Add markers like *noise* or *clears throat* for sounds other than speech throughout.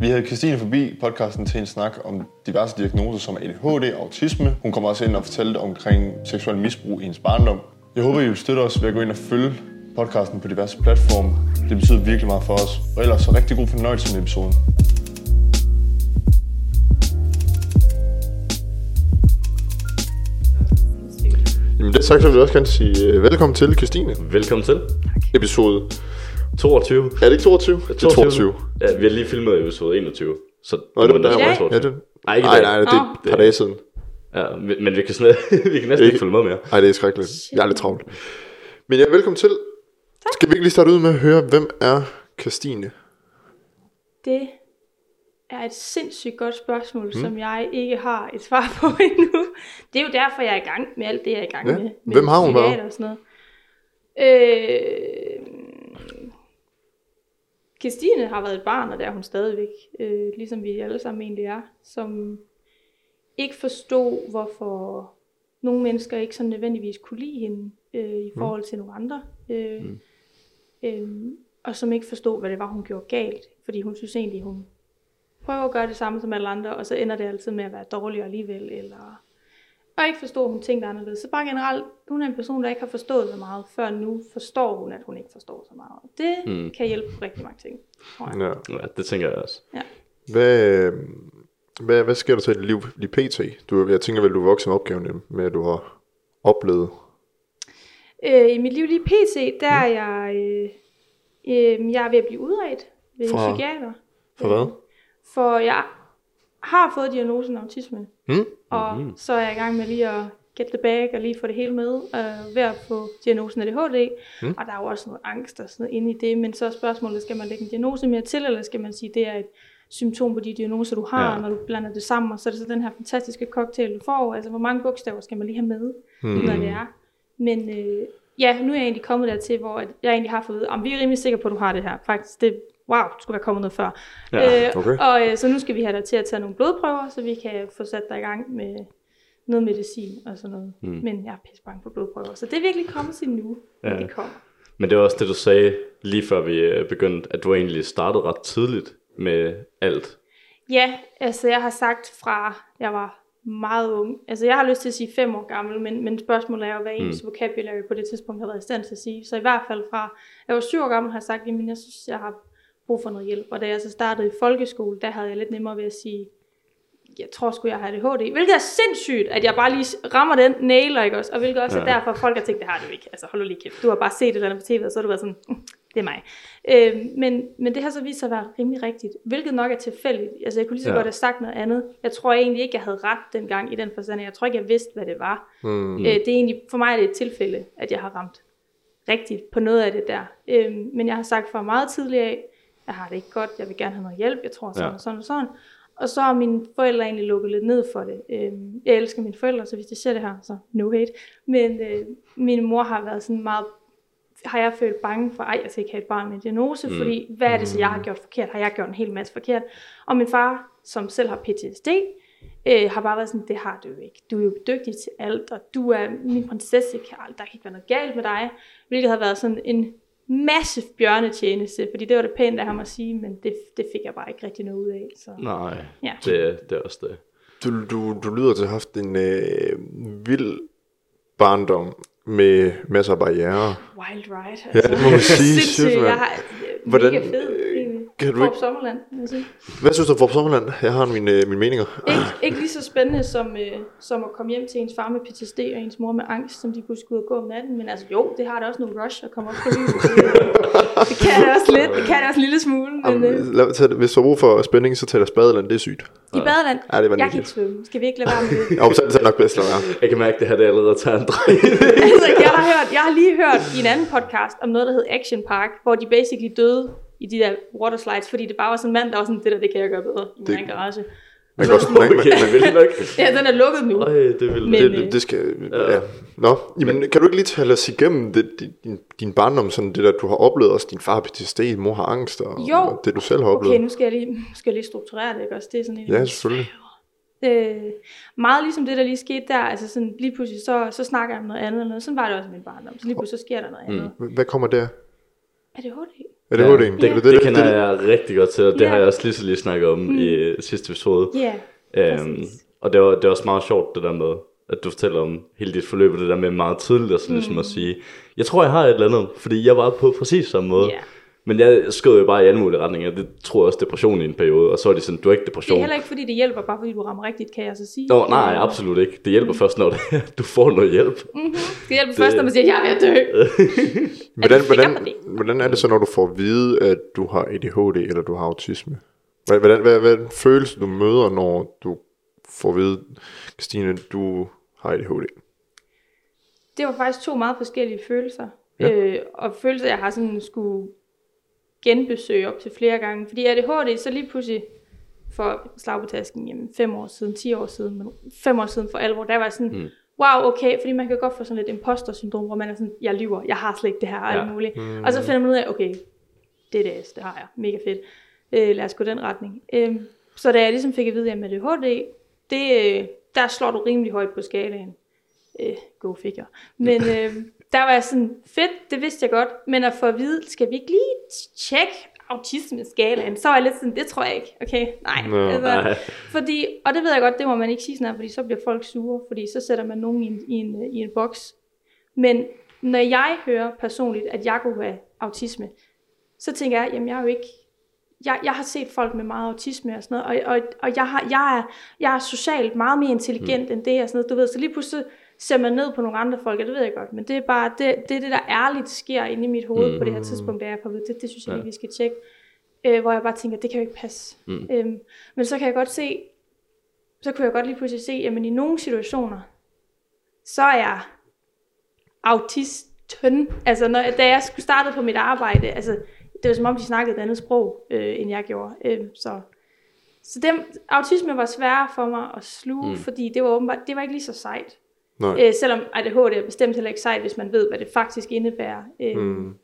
Vi havde Christine forbi podcasten til en snak om diverse diagnoser som ADHD og autisme. Hun kommer også ind og fortalte omkring seksuel misbrug i hendes barndom. Jeg håber, I vil støtte os ved at gå ind og følge podcasten på diverse platforme. Det betyder virkelig meget for os. Og ellers så rigtig god fornøjelse med episoden. Jamen det sagt, så vil jeg også gerne sige uh, velkommen til, Christine. Velkommen til. Episode. 22. Er det ikke 22? Det er 22. Ja, vi har lige filmet episode 21. Så Nå, det var der Ja, 22. det, Nej, ikke nej, nej, det er et par dage siden. Ja, men men vi kan, snart, *laughs* vi kan næsten ikke følge med mere. Nej, det er skrækkeligt. Jeg er lidt travlt. Men ja, velkommen til. Skal vi ikke lige starte ud med at høre, hvem er Christine? Det er et sindssygt godt spørgsmål, mm. som jeg ikke har et svar på *laughs* endnu. Det er jo derfor, jeg er i gang med alt det, jeg er i gang Ja. med. med Hvem har hun været? Og sådan noget. Øh, Christine har været et barn, og der er hun stadigvæk, øh, ligesom vi alle sammen egentlig er, som ikke forstod, hvorfor nogle mennesker ikke så nødvendigvis kunne lide hende øh, i forhold til nogle andre. Øh, mm. øh, og som ikke forstod, hvad det var, hun gjorde galt. Fordi hun synes egentlig, hun prøver at gøre det samme som alle andre, og så ender det altid med at være dårligere alligevel, eller og ikke forstå, at hun tænkte anderledes. Så bare generelt, hun er en person, der ikke har forstået så meget, før nu forstår hun, at hun ikke forstår så meget. Det mm. kan hjælpe på rigtig mange ting, tror jeg. Ja. Ja, det tænker jeg også. Ja. Hvad, øh, hvad, hvad sker der til i dit liv lige pt? Du, jeg tænker vel, du er vokset med opgaven med, at du har oplevet. Øh, I mit liv lige pt, der er jeg, øh, øh, jeg er ved at blive udredt ved Fra- en psykiater. For hvad? For jeg har fået diagnosen autisme, Hmm? og mm. så er jeg i gang med lige at get the bag og lige få det hele med, øh, ved at få diagnosen ADHD, mm. og der er jo også noget angst og sådan noget inde i det, men så er spørgsmålet, skal man lægge en diagnose mere til, eller skal man sige, det er et symptom på de diagnoser, du har, Ja. når du blander det sammen, og så er det så den her fantastiske cocktail, du får, altså hvor mange bogstaver skal man lige have med, mm. når det er. Men øh, ja, nu er jeg egentlig kommet dertil, hvor at jeg egentlig har fået, om vi er rimelig sikre på, at du har det her, faktisk, det wow, det skulle være kommet noget før. Ja, øh, okay. Og øh, så nu skal vi have dig til at tage nogle blodprøver, så vi kan få sat dig i gang med noget medicin og sådan noget. Mm. Men jeg er pisse bange for blodprøver, så det er virkelig kommet til nu, ja. Det kommer. Men det var også det, du sagde lige før vi øh, begyndte, at du egentlig startede ret tidligt med alt. Ja, altså jeg har sagt fra, jeg var meget ung. Altså jeg har lyst til at sige fem år gammel, men, men spørgsmålet er jo, hvad ens mm. vocabulary på det tidspunkt har været i stand til at sige. Så i hvert fald fra, jeg var syv år gammel, har jeg sagt, at jeg synes, jeg har brug for noget hjælp. Og da jeg så startede i folkeskole, der havde jeg lidt nemmere ved at sige, jeg tror sgu, jeg har ADHD. Hvilket er sindssygt, at jeg bare lige rammer den nailer, ikke også? Og hvilket også ja. er derfor, at folk har tænkt, det har du ikke. Altså hold lige kæft. Du har bare set et eller andet på tv, og så har du været sådan, "Mm, det er mig. Øh, men, men det har så vist sig at være rimelig rigtigt. Hvilket nok er tilfældigt. Altså jeg kunne lige så Ja. godt have sagt noget andet. Jeg tror egentlig ikke, jeg havde ret dengang i den forstand. Jeg tror ikke, jeg vidste, hvad det var. Hmm. Øh, det er egentlig, for mig er det et tilfælde, at jeg har ramt rigtigt på noget af det der. Øh, men jeg har sagt fra meget tidligt af, jeg har det ikke godt, jeg vil gerne have noget hjælp, jeg tror sådan Ja. og sådan og sådan. Og så har mine forældre egentlig lukket lidt ned for det. Øhm, jeg elsker mine forældre, så hvis de ser det her, så no hate. Men øh, min mor har været sådan meget, har jeg følt bange for, ej, jeg skal ikke have et barn med en diagnose, mm. fordi hvad er det så, jeg har gjort forkert? Har jeg gjort en hel masse forkert? Og min far, som selv har PTSD, øh, har bare været sådan, det har du jo ikke. Du er jo dygtig til alt, og du er min prinsesse. Der kan ikke være noget galt med dig. Hvilket har været sådan en massiv bjørnetjeneste, fordi det var det pænt af ham at sige, men det, det fik jeg bare ikke rigtig noget ud af. Så. Nej, Ja. det, det er også det. Du, du, du lyder til at have haft en øh, vild barndom med masser af barriere. Wild ride. Ja, det må man sige. Sindssygt. Jeg har Hvordan, fed, øh. Kan du Forop ikke- Sommerland. Hvad synes du om Sommerland? Jeg har mine, øh, mine meninger. Ikke, ikke lige så spændende som, øh, som at komme hjem til ens far med PTSD og ens mor med angst, som de kunne skulle gå om natten. Men altså jo, det har da også nogle rush at komme op på lyset. *laughs* det kan det også lidt. Det kan det også en lille smule. Men, øh, Jamen, lad, tag, det- hvis du har brug for spænding, så tag dig spadeland. Det er sygt. I badeland, Ja, det var jeg kan ikke svømme. Skal vi ikke lade være med det? *laughs* Jo, så er det nok bedst at. Jeg kan mærke, at det her det er allerede at tage en *laughs* altså, jeg, har hørt, jeg har lige hørt i en anden podcast om noget, der hed Action Park, hvor de basically døde i de der water slides, fordi det bare var sådan en mand, der var sådan, det der, det kan jeg gøre bedre i Det- min garage. Man kan også, man, *laughs* man, vil nok. *laughs* Ja, den er lukket nu. Øj, det vil Men- det, øh, det, det skal, ja. Nå, jamen, kan du ikke lige tale os igennem det, din, din barndom, sådan det der, du har oplevet også, din far har PTSD, mor har angst, og, Jo. og det du selv har oplevet. Okay, nu skal jeg lige, skal jeg lige strukturere det, ikke også? Det er sådan en Ja, selvfølgelig. Øh, meget ligesom det, der lige skete der, altså sådan lige pludselig, så, så snakker jeg om noget andet eller noget. Sådan var det også i min barndom. Så lige pludselig så sker der noget andet. Hvad kommer der? ADHD. Er det ja, HD'en? Det, det, det, det kender jeg rigtig godt til, og det ja. har jeg også lige så lige snakket om mm. i sidste episode. Ja, øhm, Og det var, det var også meget sjovt, det der med, at du fortæller om hele dit forløb, og det der med meget tidligt, og så ligesom mm. at sige, jeg tror, jeg har et eller andet, fordi jeg var på præcis samme måde. Ja. Men jeg skød jo bare i alle mulige retninger. Det tror jeg også depression i en periode. Og så er det sådan, du er ikke depression. Det er heller ikke fordi det hjælper, bare fordi du rammer rigtigt, kan jeg så sige. Nå, nej, absolut ikke. Det hjælper mm. først, når det, *laughs* du får noget hjælp. Mm-hmm. Det hjælper det... først, når man siger, jeg er ved at dø. *laughs* hvordan, hvordan, hvordan er det så, når du får at vide, at du har ADHD eller du har autisme? Hvordan, hvad, hvad er den følelse, du møder, når du får at vide, Christine, du har ADHD? Det var faktisk to meget forskellige følelser. Ja. Øh, og følelser, jeg har sådan skulle genbesøge op til flere gange. Fordi ADHD, så lige pludselig for slag på tasken, jamen fem år siden, ti år siden, men fem år siden for alvor, der var sådan, mm. wow, okay, fordi man kan godt få sådan lidt imposter-syndrom, hvor man er sådan, jeg lyver, jeg har slet ikke det her, og ja. alt muligt. Mm. Og så finder man ud af, okay, det er det, det har jeg, mega fedt. Øh, lad os gå den retning. Øh, så da jeg ligesom fik at vide, at med ADHD, det, øh, der slår du rimelig højt på skalaen. Øh, go figure. Men *laughs* øh, der var jeg sådan, fedt, det vidste jeg godt, men at få at vide, skal vi ikke lige tjekke autisme-skalaen, så var jeg lidt sådan, det tror jeg ikke, okay, nej. No, altså, nej. Fordi, og det ved jeg godt, det må man ikke sige sådan her, fordi så bliver folk sure, fordi så sætter man nogen i en, i en, i en boks. Men når jeg hører personligt, at jeg kunne have autisme, så tænker jeg, jamen jeg er jo ikke, jeg, jeg har set folk med meget autisme og sådan noget, og, og, og jeg, har, jeg, er, jeg er socialt meget mere intelligent mm. end det og sådan noget, du ved, så lige pludselig ser man ned på nogle andre folk, og det ved jeg godt, men det er bare det, det, er det der ærligt sker inde i mit hoved mm. på det her tidspunkt, der jeg på det, det synes jeg ja. lige, vi skal tjekke, øh, hvor jeg bare tænker, det kan jo ikke passe. Mm. Øhm, men så kan jeg godt se, så kunne jeg godt lige pludselig se, at i nogle situationer, så er jeg autisten. Altså, når, da jeg skulle starte på mit arbejde, altså, det var som om, de snakkede et andet sprog, øh, end jeg gjorde. Øh, så så dem, autisme var sværere for mig at sluge, mm. fordi det var åbenbart, det var ikke lige så sejt. Nej. Øh, selvom ADHD er bestemt heller ikke sejt, hvis man ved, hvad det faktisk indebærer. Øh, mm.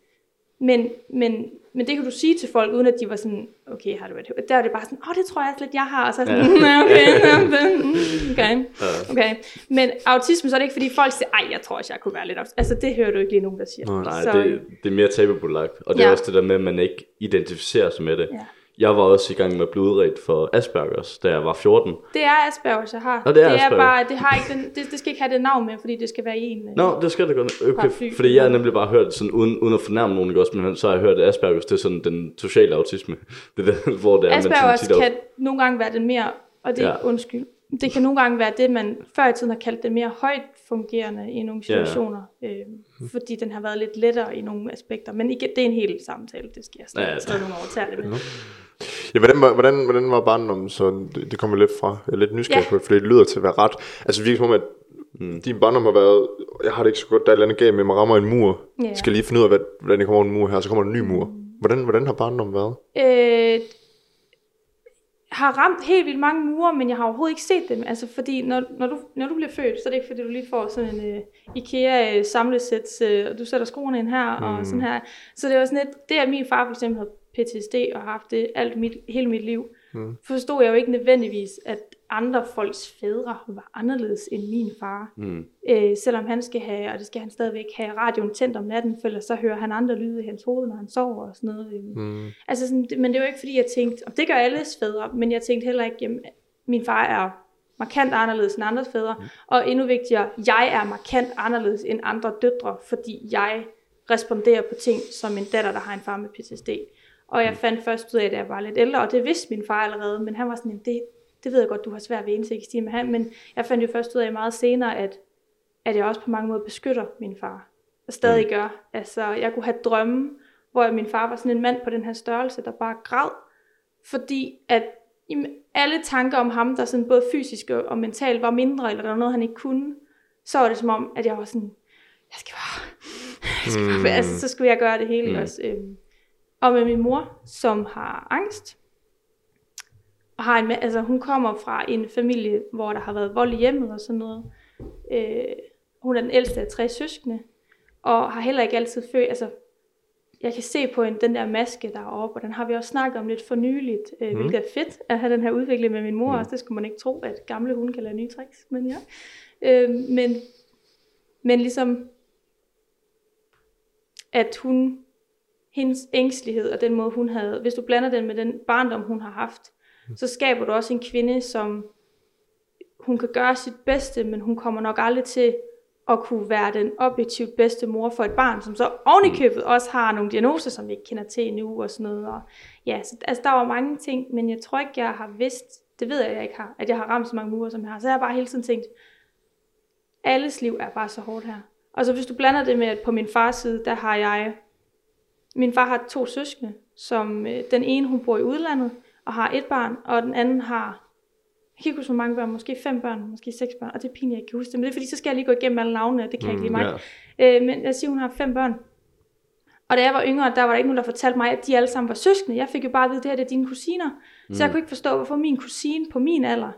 men, men, men det kan du sige til folk, uden at de var sådan, okay, har du ADHD? Der er det bare sådan, åh, oh, det tror jeg lidt, jeg har. Og så er sådan, ja. okay, *laughs* okay, okay. Men autisme, så er det ikke, fordi folk siger, ej, jeg tror også, jeg kunne være lidt autistisk. Altså, det hører du ikke lige nogen, der siger. Nej, så, det, det er mere tabubelagt. Og det ja. er også det der med, at man ikke identificerer sig med det. Ja. Jeg var også i gang med at blive udredt for Aspergers, da jeg var 14. Det er Aspergers, jeg har. Nå, det er, det er bare, det, har ikke den, det, det skal ikke have det navn med, fordi det skal være en øh, Nå, det skal det godt. Okay, fordi jeg har nemlig bare hørt, sådan, uden, uden at fornærme nogen, også, men så har jeg hørt, at Aspergers, det er sådan den sociale autisme. *laughs* Det er der, hvor det er, Aspergers man kan nogle gange være den mere, og det er ja. undskyld, det kan nogle gange være det, man før i tiden har kaldt det mere højt fungerende i nogle situationer, ja, ja. Øh, fordi den har været lidt lettere i nogle aspekter. Men igen, det er en helt samtale, det skal jeg stadig, ja, ja. stadig nogle år til det med. Ja, hvordan, var, hvordan, hvordan var barndommen, så det, det kommer lidt fra, jeg er lidt nysgerrig ja. på det, for det lyder til at være ret, altså virkelig som om, at mm. din barndom har været, jeg har det ikke så godt, der er et eller andet galt med, at man rammer en mur, ja. Jeg skal lige finde ud af, hvad, hvordan det kommer over en mur her, så kommer der en ny mur. Hvordan, hvordan har barndommen været? Øh, har ramt helt vildt mange mure, men jeg har overhovedet ikke set dem. Altså fordi når, når, du, når du bliver født, så er det ikke fordi du lige får sådan en uh, IKEA uh, samlesæt, uh, og du sætter skruerne ind her mm. og sådan her. Så det var sådan et, det at min far for eksempel havde PTSD og har haft det alt mit, hele mit liv, mm. forstod jeg jo ikke nødvendigvis, at andre folks fædre var anderledes end min far. Mm. Øh, selvom han skal have, og det skal han stadigvæk have, radioen tændt om natten, for ellers så hører han andre lyde i hans hoved, når han sover og sådan noget. Mm. Altså sådan, men det var ikke fordi, jeg tænkte, og det gør alles fædre, men jeg tænkte heller ikke, jamen, min far er markant anderledes end andres fædre, mm. og endnu vigtigere, jeg er markant anderledes end andre døtre, fordi jeg responderer på ting som en datter, der har en far med PTSD. Og jeg mm. fandt først ud af, at jeg var lidt ældre, og det vidste min far allerede, men han var sådan, det, det ved jeg godt, du har svært ved indsigt i med ham, men jeg fandt jo først ud af meget senere, at, at jeg også på mange måder beskytter min far, og stadig mm. gør. Altså, jeg kunne have drømme, hvor min far var sådan en mand på den her størrelse, der bare græd, fordi at alle tanker om ham, der sådan både fysisk og mentalt var mindre, eller der var noget, han ikke kunne, så var det som om, at jeg var sådan, jeg skal bare, *laughs* jeg skal bare mm. altså, så skulle jeg gøre det hele mm. også. Øhm, og med min mor, som har angst. Og har en, altså, hun kommer fra en familie, hvor der har været vold i hjemmet og sådan noget. Øh, hun er den ældste af tre søskende. Og har heller ikke altid følt, altså jeg kan se på en, den der maske, der er oppe, og den har vi også snakket om lidt for nyligt, øh, mm. hvilket er fedt at have den her udvikling med min mor mm. også. Det skulle man ikke tro, at gamle hunde kan lade nye tricks, men ja. Øh, men, men ligesom, at hun hendes ængstelighed og den måde, hun havde, hvis du blander den med den barndom, hun har haft, så skaber du også en kvinde, som hun kan gøre sit bedste, men hun kommer nok aldrig til at kunne være den objektivt bedste mor for et barn, som så ovenikøbet også har nogle diagnoser, som vi ikke kender til endnu og sådan noget. Og ja, så, altså der var mange ting, men jeg tror ikke, jeg har vidst, det ved jeg, jeg ikke har, at jeg har ramt så mange mure, som jeg har. Så jeg har bare hele tiden tænkt, alles liv er bare så hårdt her. Og så hvis du blander det med, at på min fars side, der har jeg, min far har to søskende, som øh, den ene, hun bor i udlandet, og har et barn, og den anden har jeg kan ikke huske, hvor mange børn, måske fem børn, måske seks børn, og det er pinligt, jeg ikke kan huske det, men det er fordi, så skal jeg lige gå igennem alle navnene, det kan jeg ikke lige mig. ja. Øh, men jeg siger, hun har fem børn. Og da jeg var yngre, der var der ikke nogen, der fortalte mig, at de alle sammen var søskende. Jeg fik jo bare at vide, at det her det er dine kusiner. Mm. Så jeg kunne ikke forstå, hvorfor min kusine på min alder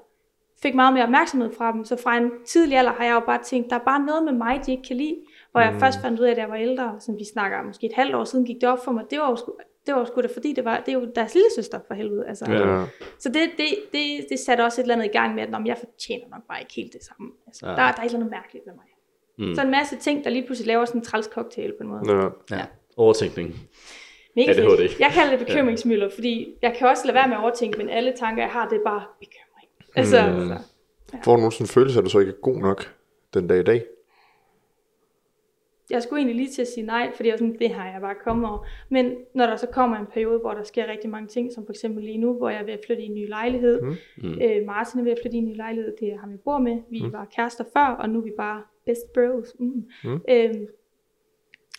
fik meget mere opmærksomhed fra dem. Så fra en tidlig alder har jeg jo bare tænkt, der er bare noget med mig, de ikke kan lide. Hvor jeg først fandt ud af, at jeg var ældre, som vi snakker måske et halvt år siden, gik det op for mig. Det var jo sgu, det var sgu da fordi, det, var, det er jo deres lille søster for helvede. Altså. Ja. Så det, det, det, det satte også et eller andet i gang med, at "Nå, men jeg fortjener nok bare ikke helt det samme. Altså, Ja. ja. der, der er et eller andet mærkeligt med mig. Mm. Så en masse ting, der lige pludselig laver sådan en træls cocktail på en måde. Ja. ja. Overtænkning. Mega ADHD. fedt. Jeg kalder det bekymringsmylder, fordi jeg kan også lade være med at overtænke, men alle tanker, jeg har, det er bare bekymring. Altså, Mm. altså Får du nogensinde følelse af, at du så ikke er god nok den dag i dag? Jeg skulle egentlig lige til at sige nej, fordi jeg var sådan, det har jeg bare kommet over. Men når der så kommer en periode, hvor der sker rigtig mange ting, som for eksempel lige nu, hvor jeg er ved at flytte i en ny lejlighed. Mm. Øh, Martin er ved at flytte i en ny lejlighed, det er ham, jeg bor med. Vi mm. var kærester før, og nu er vi bare best bros. Mm. Mm. Øhm,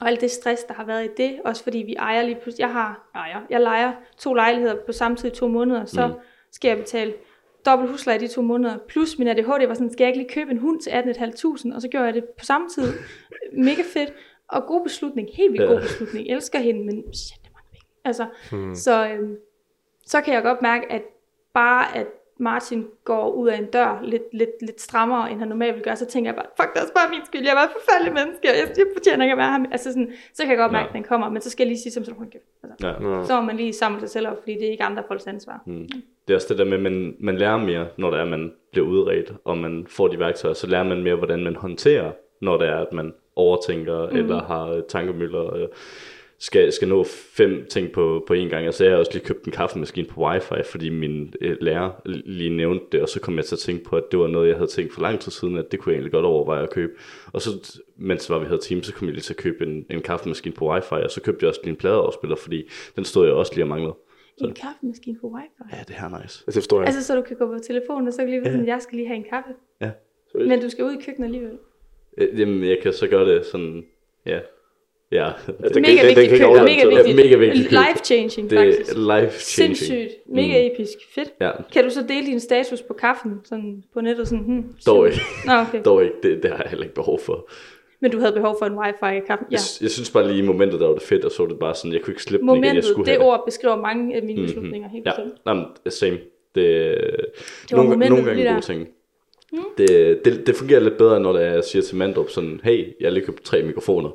og alt det stress, der har været i det, også fordi vi ejer lige pludselig, jeg har, ejer, jeg lejer to lejligheder på samme tid i to måneder, så mm. skal jeg betale dobbelt husleje i de to måneder, plus min ADHD var sådan, skal jeg ikke lige købe en hund til 18.500, og så gjorde jeg det på samme tid. *laughs* Mega fedt, og god beslutning, helt vildt god beslutning, jeg elsker hende, men shit, det er mange penge. Altså, hmm. så, øhm, så kan jeg godt mærke, at bare at Martin går ud af en dør lidt, lidt, lidt strammere, end han normalt vil gøre, så tænker jeg bare, fuck, det er også bare min skyld, jeg er bare et forfærdelig menneske, og jeg, jeg fortjener ikke at være ham. Altså sådan, så kan jeg godt mærke, Ja. at den kommer, men så skal jeg lige sige som sådan. Altså, Ja. så må man lige samle sig selv op, fordi det er ikke andre folks ansvar. Mm. Det er også det der med, at man, man lærer mere, når det er, at man bliver udredt, og man får de værktøjer, så lærer man mere, hvordan man håndterer, når det er, at man overtænker, mm. eller har tankemøller, øh, skal, skal nå fem ting på, på én gang. Altså jeg har også lige købt en kaffemaskine på wifi, fordi min øh, lærer lige nævnte det, og så kom jeg til at tænke på, at det var noget, jeg havde tænkt for lang tid siden, at det kunne jeg egentlig godt overveje at købe. Og så, mens var vi havde team, så kom jeg lige til at købe en, en kaffemaskine på wifi, og så købte jeg også lige en pladeafspiller, fordi den stod jeg også lige og manglede. En kaffemaskine på wifi. Ja, det her er nice. Altså, det forstår jeg. Altså, så du kan gå på telefonen, og så kan lige vide, sådan, jeg skal lige have en kaffe. Ja. Men du skal ud i køkkenet alligevel. Øh, Jamen, jeg kan så gøre det sådan, ja. Ja, den mega den vigtigt køb, overlade mega vigtigt. Mega vigtigt. Life changing, det faktisk. er life changing. Sindssygt. Mega episk. Fedt. Ja, Kan du så dele din status på kaffen sådan på nettet? Sådan, hmm, Dog ikke. Nå, okay. dog ikke. Det, det har jeg heller ikke behov for. Men du havde behov for en wifi i kaffen. Ja. Jeg, jeg synes bare lige i momentet, der var det fedt, og så var det bare sådan, jeg kunne ikke slippe den igen, jeg Momentet, skulle det have ord beskriver mange af mine Mhm. beslutninger. Helt Ja, bestemt. jamen, same. Det, var nogle, momentet nogle gange gode ting. Det, det, det fungerer lidt bedre, når det jeg siger til Mandrup sådan, hey, jeg har lige købt tre mikrofoner.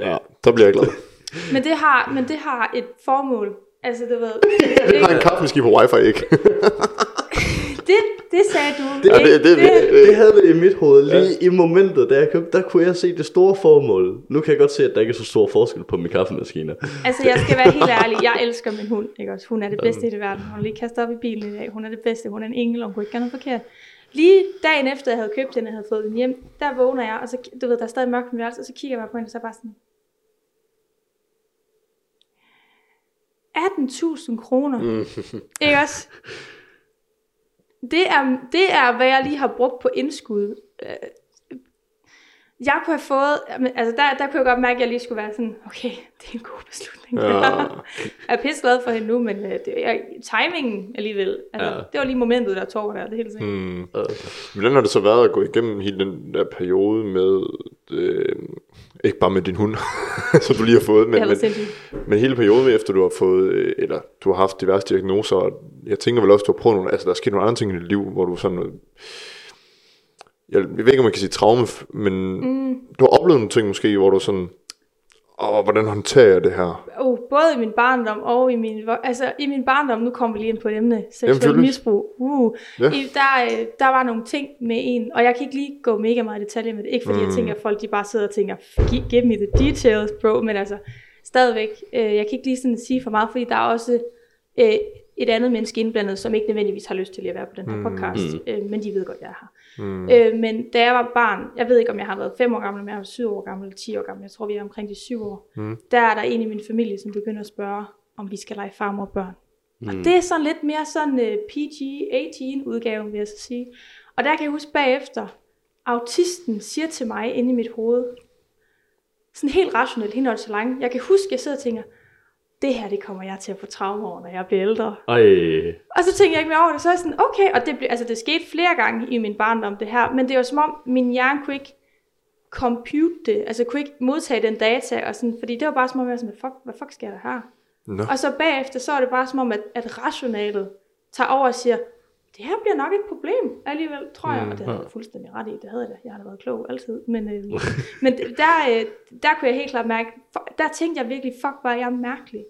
Ja, der bliver jeg glad. *laughs* Men det har, men det har et formål. Altså, du ved, *laughs* Jeg har en kaffemaskine på wifi, ikke? *laughs* det, det sagde du. Ja, det, det, det, det, Det havde det i mit hoved lige i momentet, da jeg købte, der kunne jeg se det store formål. Nu kan jeg godt se, at der ikke er så stor forskel på mine kaffemaskiner. Altså, jeg skal være helt ærlig. Jeg elsker min hund. Ikke også? Hun er det bedste i det verden. Hun har lige kastet op i bilen i dag. Hun er det bedste. Hun er en engel, og hun kunne ikke gøre noget forkert. Lige dagen efter, jeg havde købt den, og havde fået den hjem, der vågner jeg, og så, du ved, der er stadig mørkt værelse, og så kigger jeg bare på hende, og så er bare sådan, 18.000 kroner. Mm. Ikke også? Det er, det er, hvad jeg lige har brugt på indskud. Øh, Jeg kunne have fået, altså der, der kunne jeg godt mærke, at jeg lige skulle være sådan, okay, det er en god beslutning. Ja. *laughs* jeg er pisse glad for hende nu, men øh, det, jeg, timingen alligevel, altså, Ja. ja. det var lige momentet, der tog der, det helt sikkert. Mm. Mm. Hvordan har det så været at gå igennem hele den der periode med, øh, ikke bare med din hund, *laughs* som du lige har fået, men, men, men hele perioden efter du har fået, øh, eller du har haft diverse diagnoser, og jeg tænker vel også, du har prøvet nogle, altså der er sket nogle andre ting i dit liv, hvor du sådan, jeg, jeg ved ikke, om man kan sige traume, men mm. du har oplevet nogle ting måske, hvor du sådan, åh, hvordan håndterer jeg det her? Oh, både i min barndom og i min, altså i min barndom, nu kommer vi lige ind på et emne, seksuel misbrug. Uh, Ja. i, der, øh, der var nogle ting med en, og jeg kan ikke lige gå mega meget i detaljer med det, ikke fordi mm. jeg tænker, at folk de bare sidder og tænker, "Gi- give me the details, bro, men altså, stadigvæk. Øh, jeg kan ikke lige sådan sige for meget, fordi der er også øh, et andet menneske indblandet, som ikke nødvendigvis har lyst til at være på den her podcast, mm. øh, men de ved godt, jeg er her. Mm. Øh, men da jeg var barn, jeg ved ikke, om jeg har været 5 år gammel, men jeg var 7 år gammel eller 10 år gammel, jeg tror, vi er omkring de 7 år, mm. der er der en i min familie, som begynder at spørge, om vi skal lege farmor og børn. Mm. Og det er sådan lidt mere sådan uh, PG-18 udgave, vil jeg så sige. Og der kan jeg huske bagefter, autisten siger til mig inde i mit hoved, sådan helt rationelt, helt så langt. Jeg kan huske, jeg sidder og tænker, det her, det kommer jeg til at få traume over, når jeg bliver ældre. Ej. Og så tænker jeg ikke mere over det, så er jeg sådan, okay, og det, altså, det skete flere gange i min barndom, det her, men det var som om, min hjerne kunne ikke compute det, altså kunne ikke modtage den data, og sådan, fordi det var bare som om, jeg var sådan, fuck, hvad fuck sker der her? No. Og så bagefter, så er det bare som om, at, at rationalet tager over og siger, det her bliver nok et problem alligevel, tror jeg. Mm, og det havde jeg fuldstændig ret i, det havde jeg. Jeg har da været klog altid. Men, øh, men der, øh, der kunne jeg helt klart mærke, der tænkte jeg virkelig, fuck, hvor er jeg mærkelig.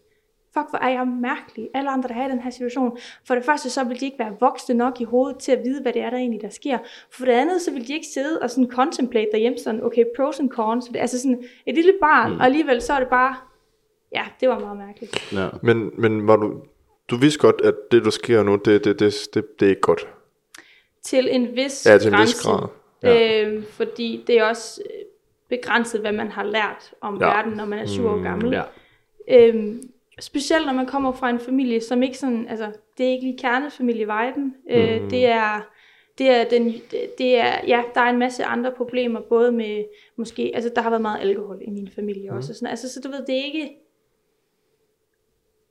Fuck, hvor er jeg mærkelig. Alle andre, der er i den her situation. For det første, så vil de ikke være voksne nok i hovedet til at vide, hvad det er, der egentlig der sker. For det andet, så vil de ikke sidde og sådan contemplate derhjemme sådan, okay, pros and cons. Det er altså sådan et lille barn, mm. og alligevel så er det bare, ja, det var meget mærkeligt. Ja. Men, men var du, du vidste godt, at det, der sker nu, det, det, det, det, det er ikke godt. Til en vis ja, til en grænse. vis grad. Ja. Øhm, fordi det er også øh, begrænset, hvad man har lært om ja. verden, når man er syv år mm, gammel. Ja. Øhm, specielt når man kommer fra en familie, som ikke sådan, altså, det er ikke lige kernefamilie-viben. Øh, mm. det er det er, den, det er, ja, der er en masse andre problemer, både med, måske, altså der har været meget alkohol i min familie mm. også, sådan, altså så du ved, det er ikke,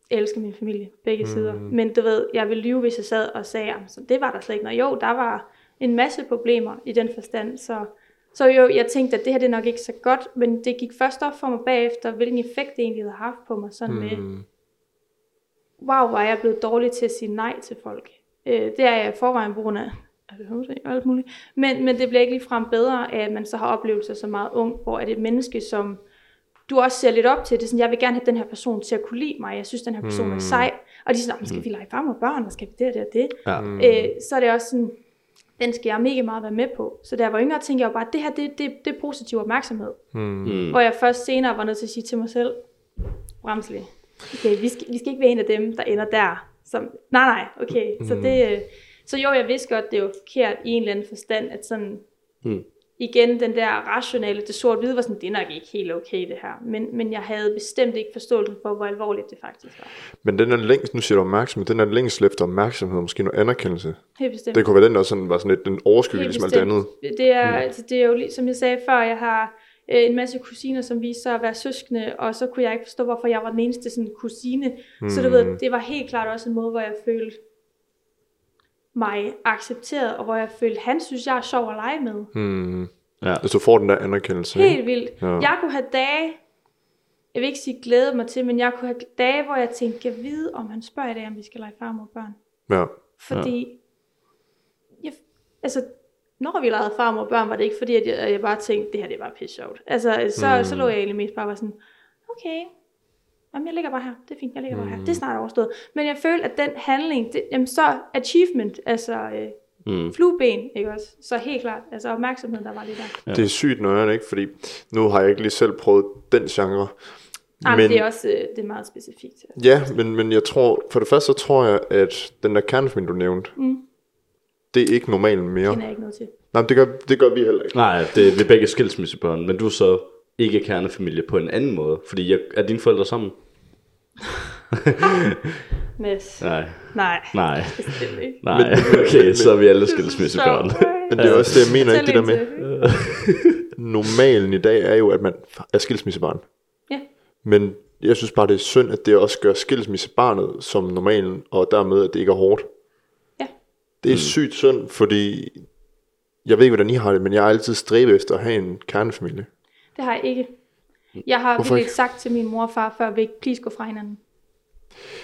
elsker min familie, begge mm. sider. Men du ved, jeg ville lyve, hvis jeg sad og sagde, så det var der slet ikke noget. Jo, der var en masse problemer i den forstand, så, så jo, jeg tænkte, at det her det er nok ikke så godt, men det gik først op for mig bagefter, hvilken effekt det egentlig havde haft på mig, sådan mm. med, wow, var jeg blevet dårlig til at sige nej til folk. Øh, det er jeg i forvejen på grund af det og alt muligt. Men, men det bliver ikke ligefrem bedre at man så har oplevelser så meget ung, hvor er det et menneske, som du også ser lidt op til. Det er sådan, jeg vil gerne have den her person til at kunne lide mig. Jeg synes, den her person mm. er sej. Og de er sådan, skal vi lege far og børn, og skal vi det og det og det? Ja. Øh, så er det også sådan, den skal jeg mega meget være med på. Så der var yngre, tænkte jeg jo bare, at det her, det, det, det er positiv opmærksomhed. Mm. Hvor jeg først senere var nødt til at sige til mig selv, Bramsli, okay, vi skal, vi skal ikke være en af dem, der ender der. Som, nej, nej, okay. Mm. Så, det, øh, så jo, jeg vidste godt, det var forkert i en eller anden forstand, at sådan, mm igen den der rationale, det sort-hvide var sådan, det er nok ikke helt okay det her. Men, men jeg havde bestemt ikke forståelse for, hvor alvorligt det faktisk var. Men den er længst, nu siger du opmærksomhed, den er længst efter opmærksomhed, måske noget anerkendelse. Helt bestemt. Det kunne være den, der sådan, var sådan lidt den overskyggelse som alt andet. Det er, mm. altså, det er jo, som jeg sagde før, jeg har øh, en masse kusiner, som viste sig at være søskende, og så kunne jeg ikke forstå, hvorfor jeg var den eneste sådan, kusine. Mm. Så du ved, det var helt klart også en måde, hvor jeg følte, mig accepteret, og hvor jeg følte, han synes, jeg er sjov at lege med. Hmm. Ja. Hvis du får den der anerkendelse. Helt ikke? vildt. Ja. Jeg kunne have dage, jeg vil ikke sige glæde mig til, men jeg kunne have dage, hvor jeg tænkte, kan vide, om han spørger i dag, om vi skal lege far og børn. Ja. Fordi, ja. Jeg, altså, når vi legede far og børn, var det ikke fordi, at jeg, jeg bare tænkte, det her det var pisse sjovt. Altså, så, mm. så lå jeg egentlig mest bare var sådan, okay, jamen jeg ligger bare her, det er fint, jeg ligger mm. bare her, det er snart overstået. Men jeg følte, at den handling, det, jamen så achievement, altså øh, mm. flueben, ikke også? Så helt klart, altså opmærksomheden, der var lige der. Ja. Det er sygt noget, ikke? Fordi nu har jeg ikke lige selv prøvet den genre. Ah, men det er også øh, det er meget specifikt. Ja, men, men jeg tror, for det første så tror jeg, at den der kernefamilie, du nævnte, mm. det er ikke normalt mere. Det er ikke noget til. Nej, det gør, det gør vi heller ikke. Nej, det er vi begge skilsmissebørn, men du er så ikke kernefamilie på en anden måde? Fordi jeg, er dine forældre sammen? *laughs* Mes. Nej. Nej. Nej. Nej, *laughs* okay, så er vi alle skilsmissebørn. Men det er også det, jeg mener ikke det der med. *laughs* Normalen i dag er jo, at man er skilsmissebarn. Ja. Men jeg synes bare, det er synd, at det også gør skilsmissebarnet som normalen, og dermed, at det ikke er hårdt. Ja. Det er mm. sygt synd, fordi jeg ved ikke, hvordan I har det, men jeg har altid stræbet efter at have en kernefamilie. Det har jeg ikke. Jeg har Hvorfor virkelig sagt til min mor og far, før vi ikke please gå fra hinanden.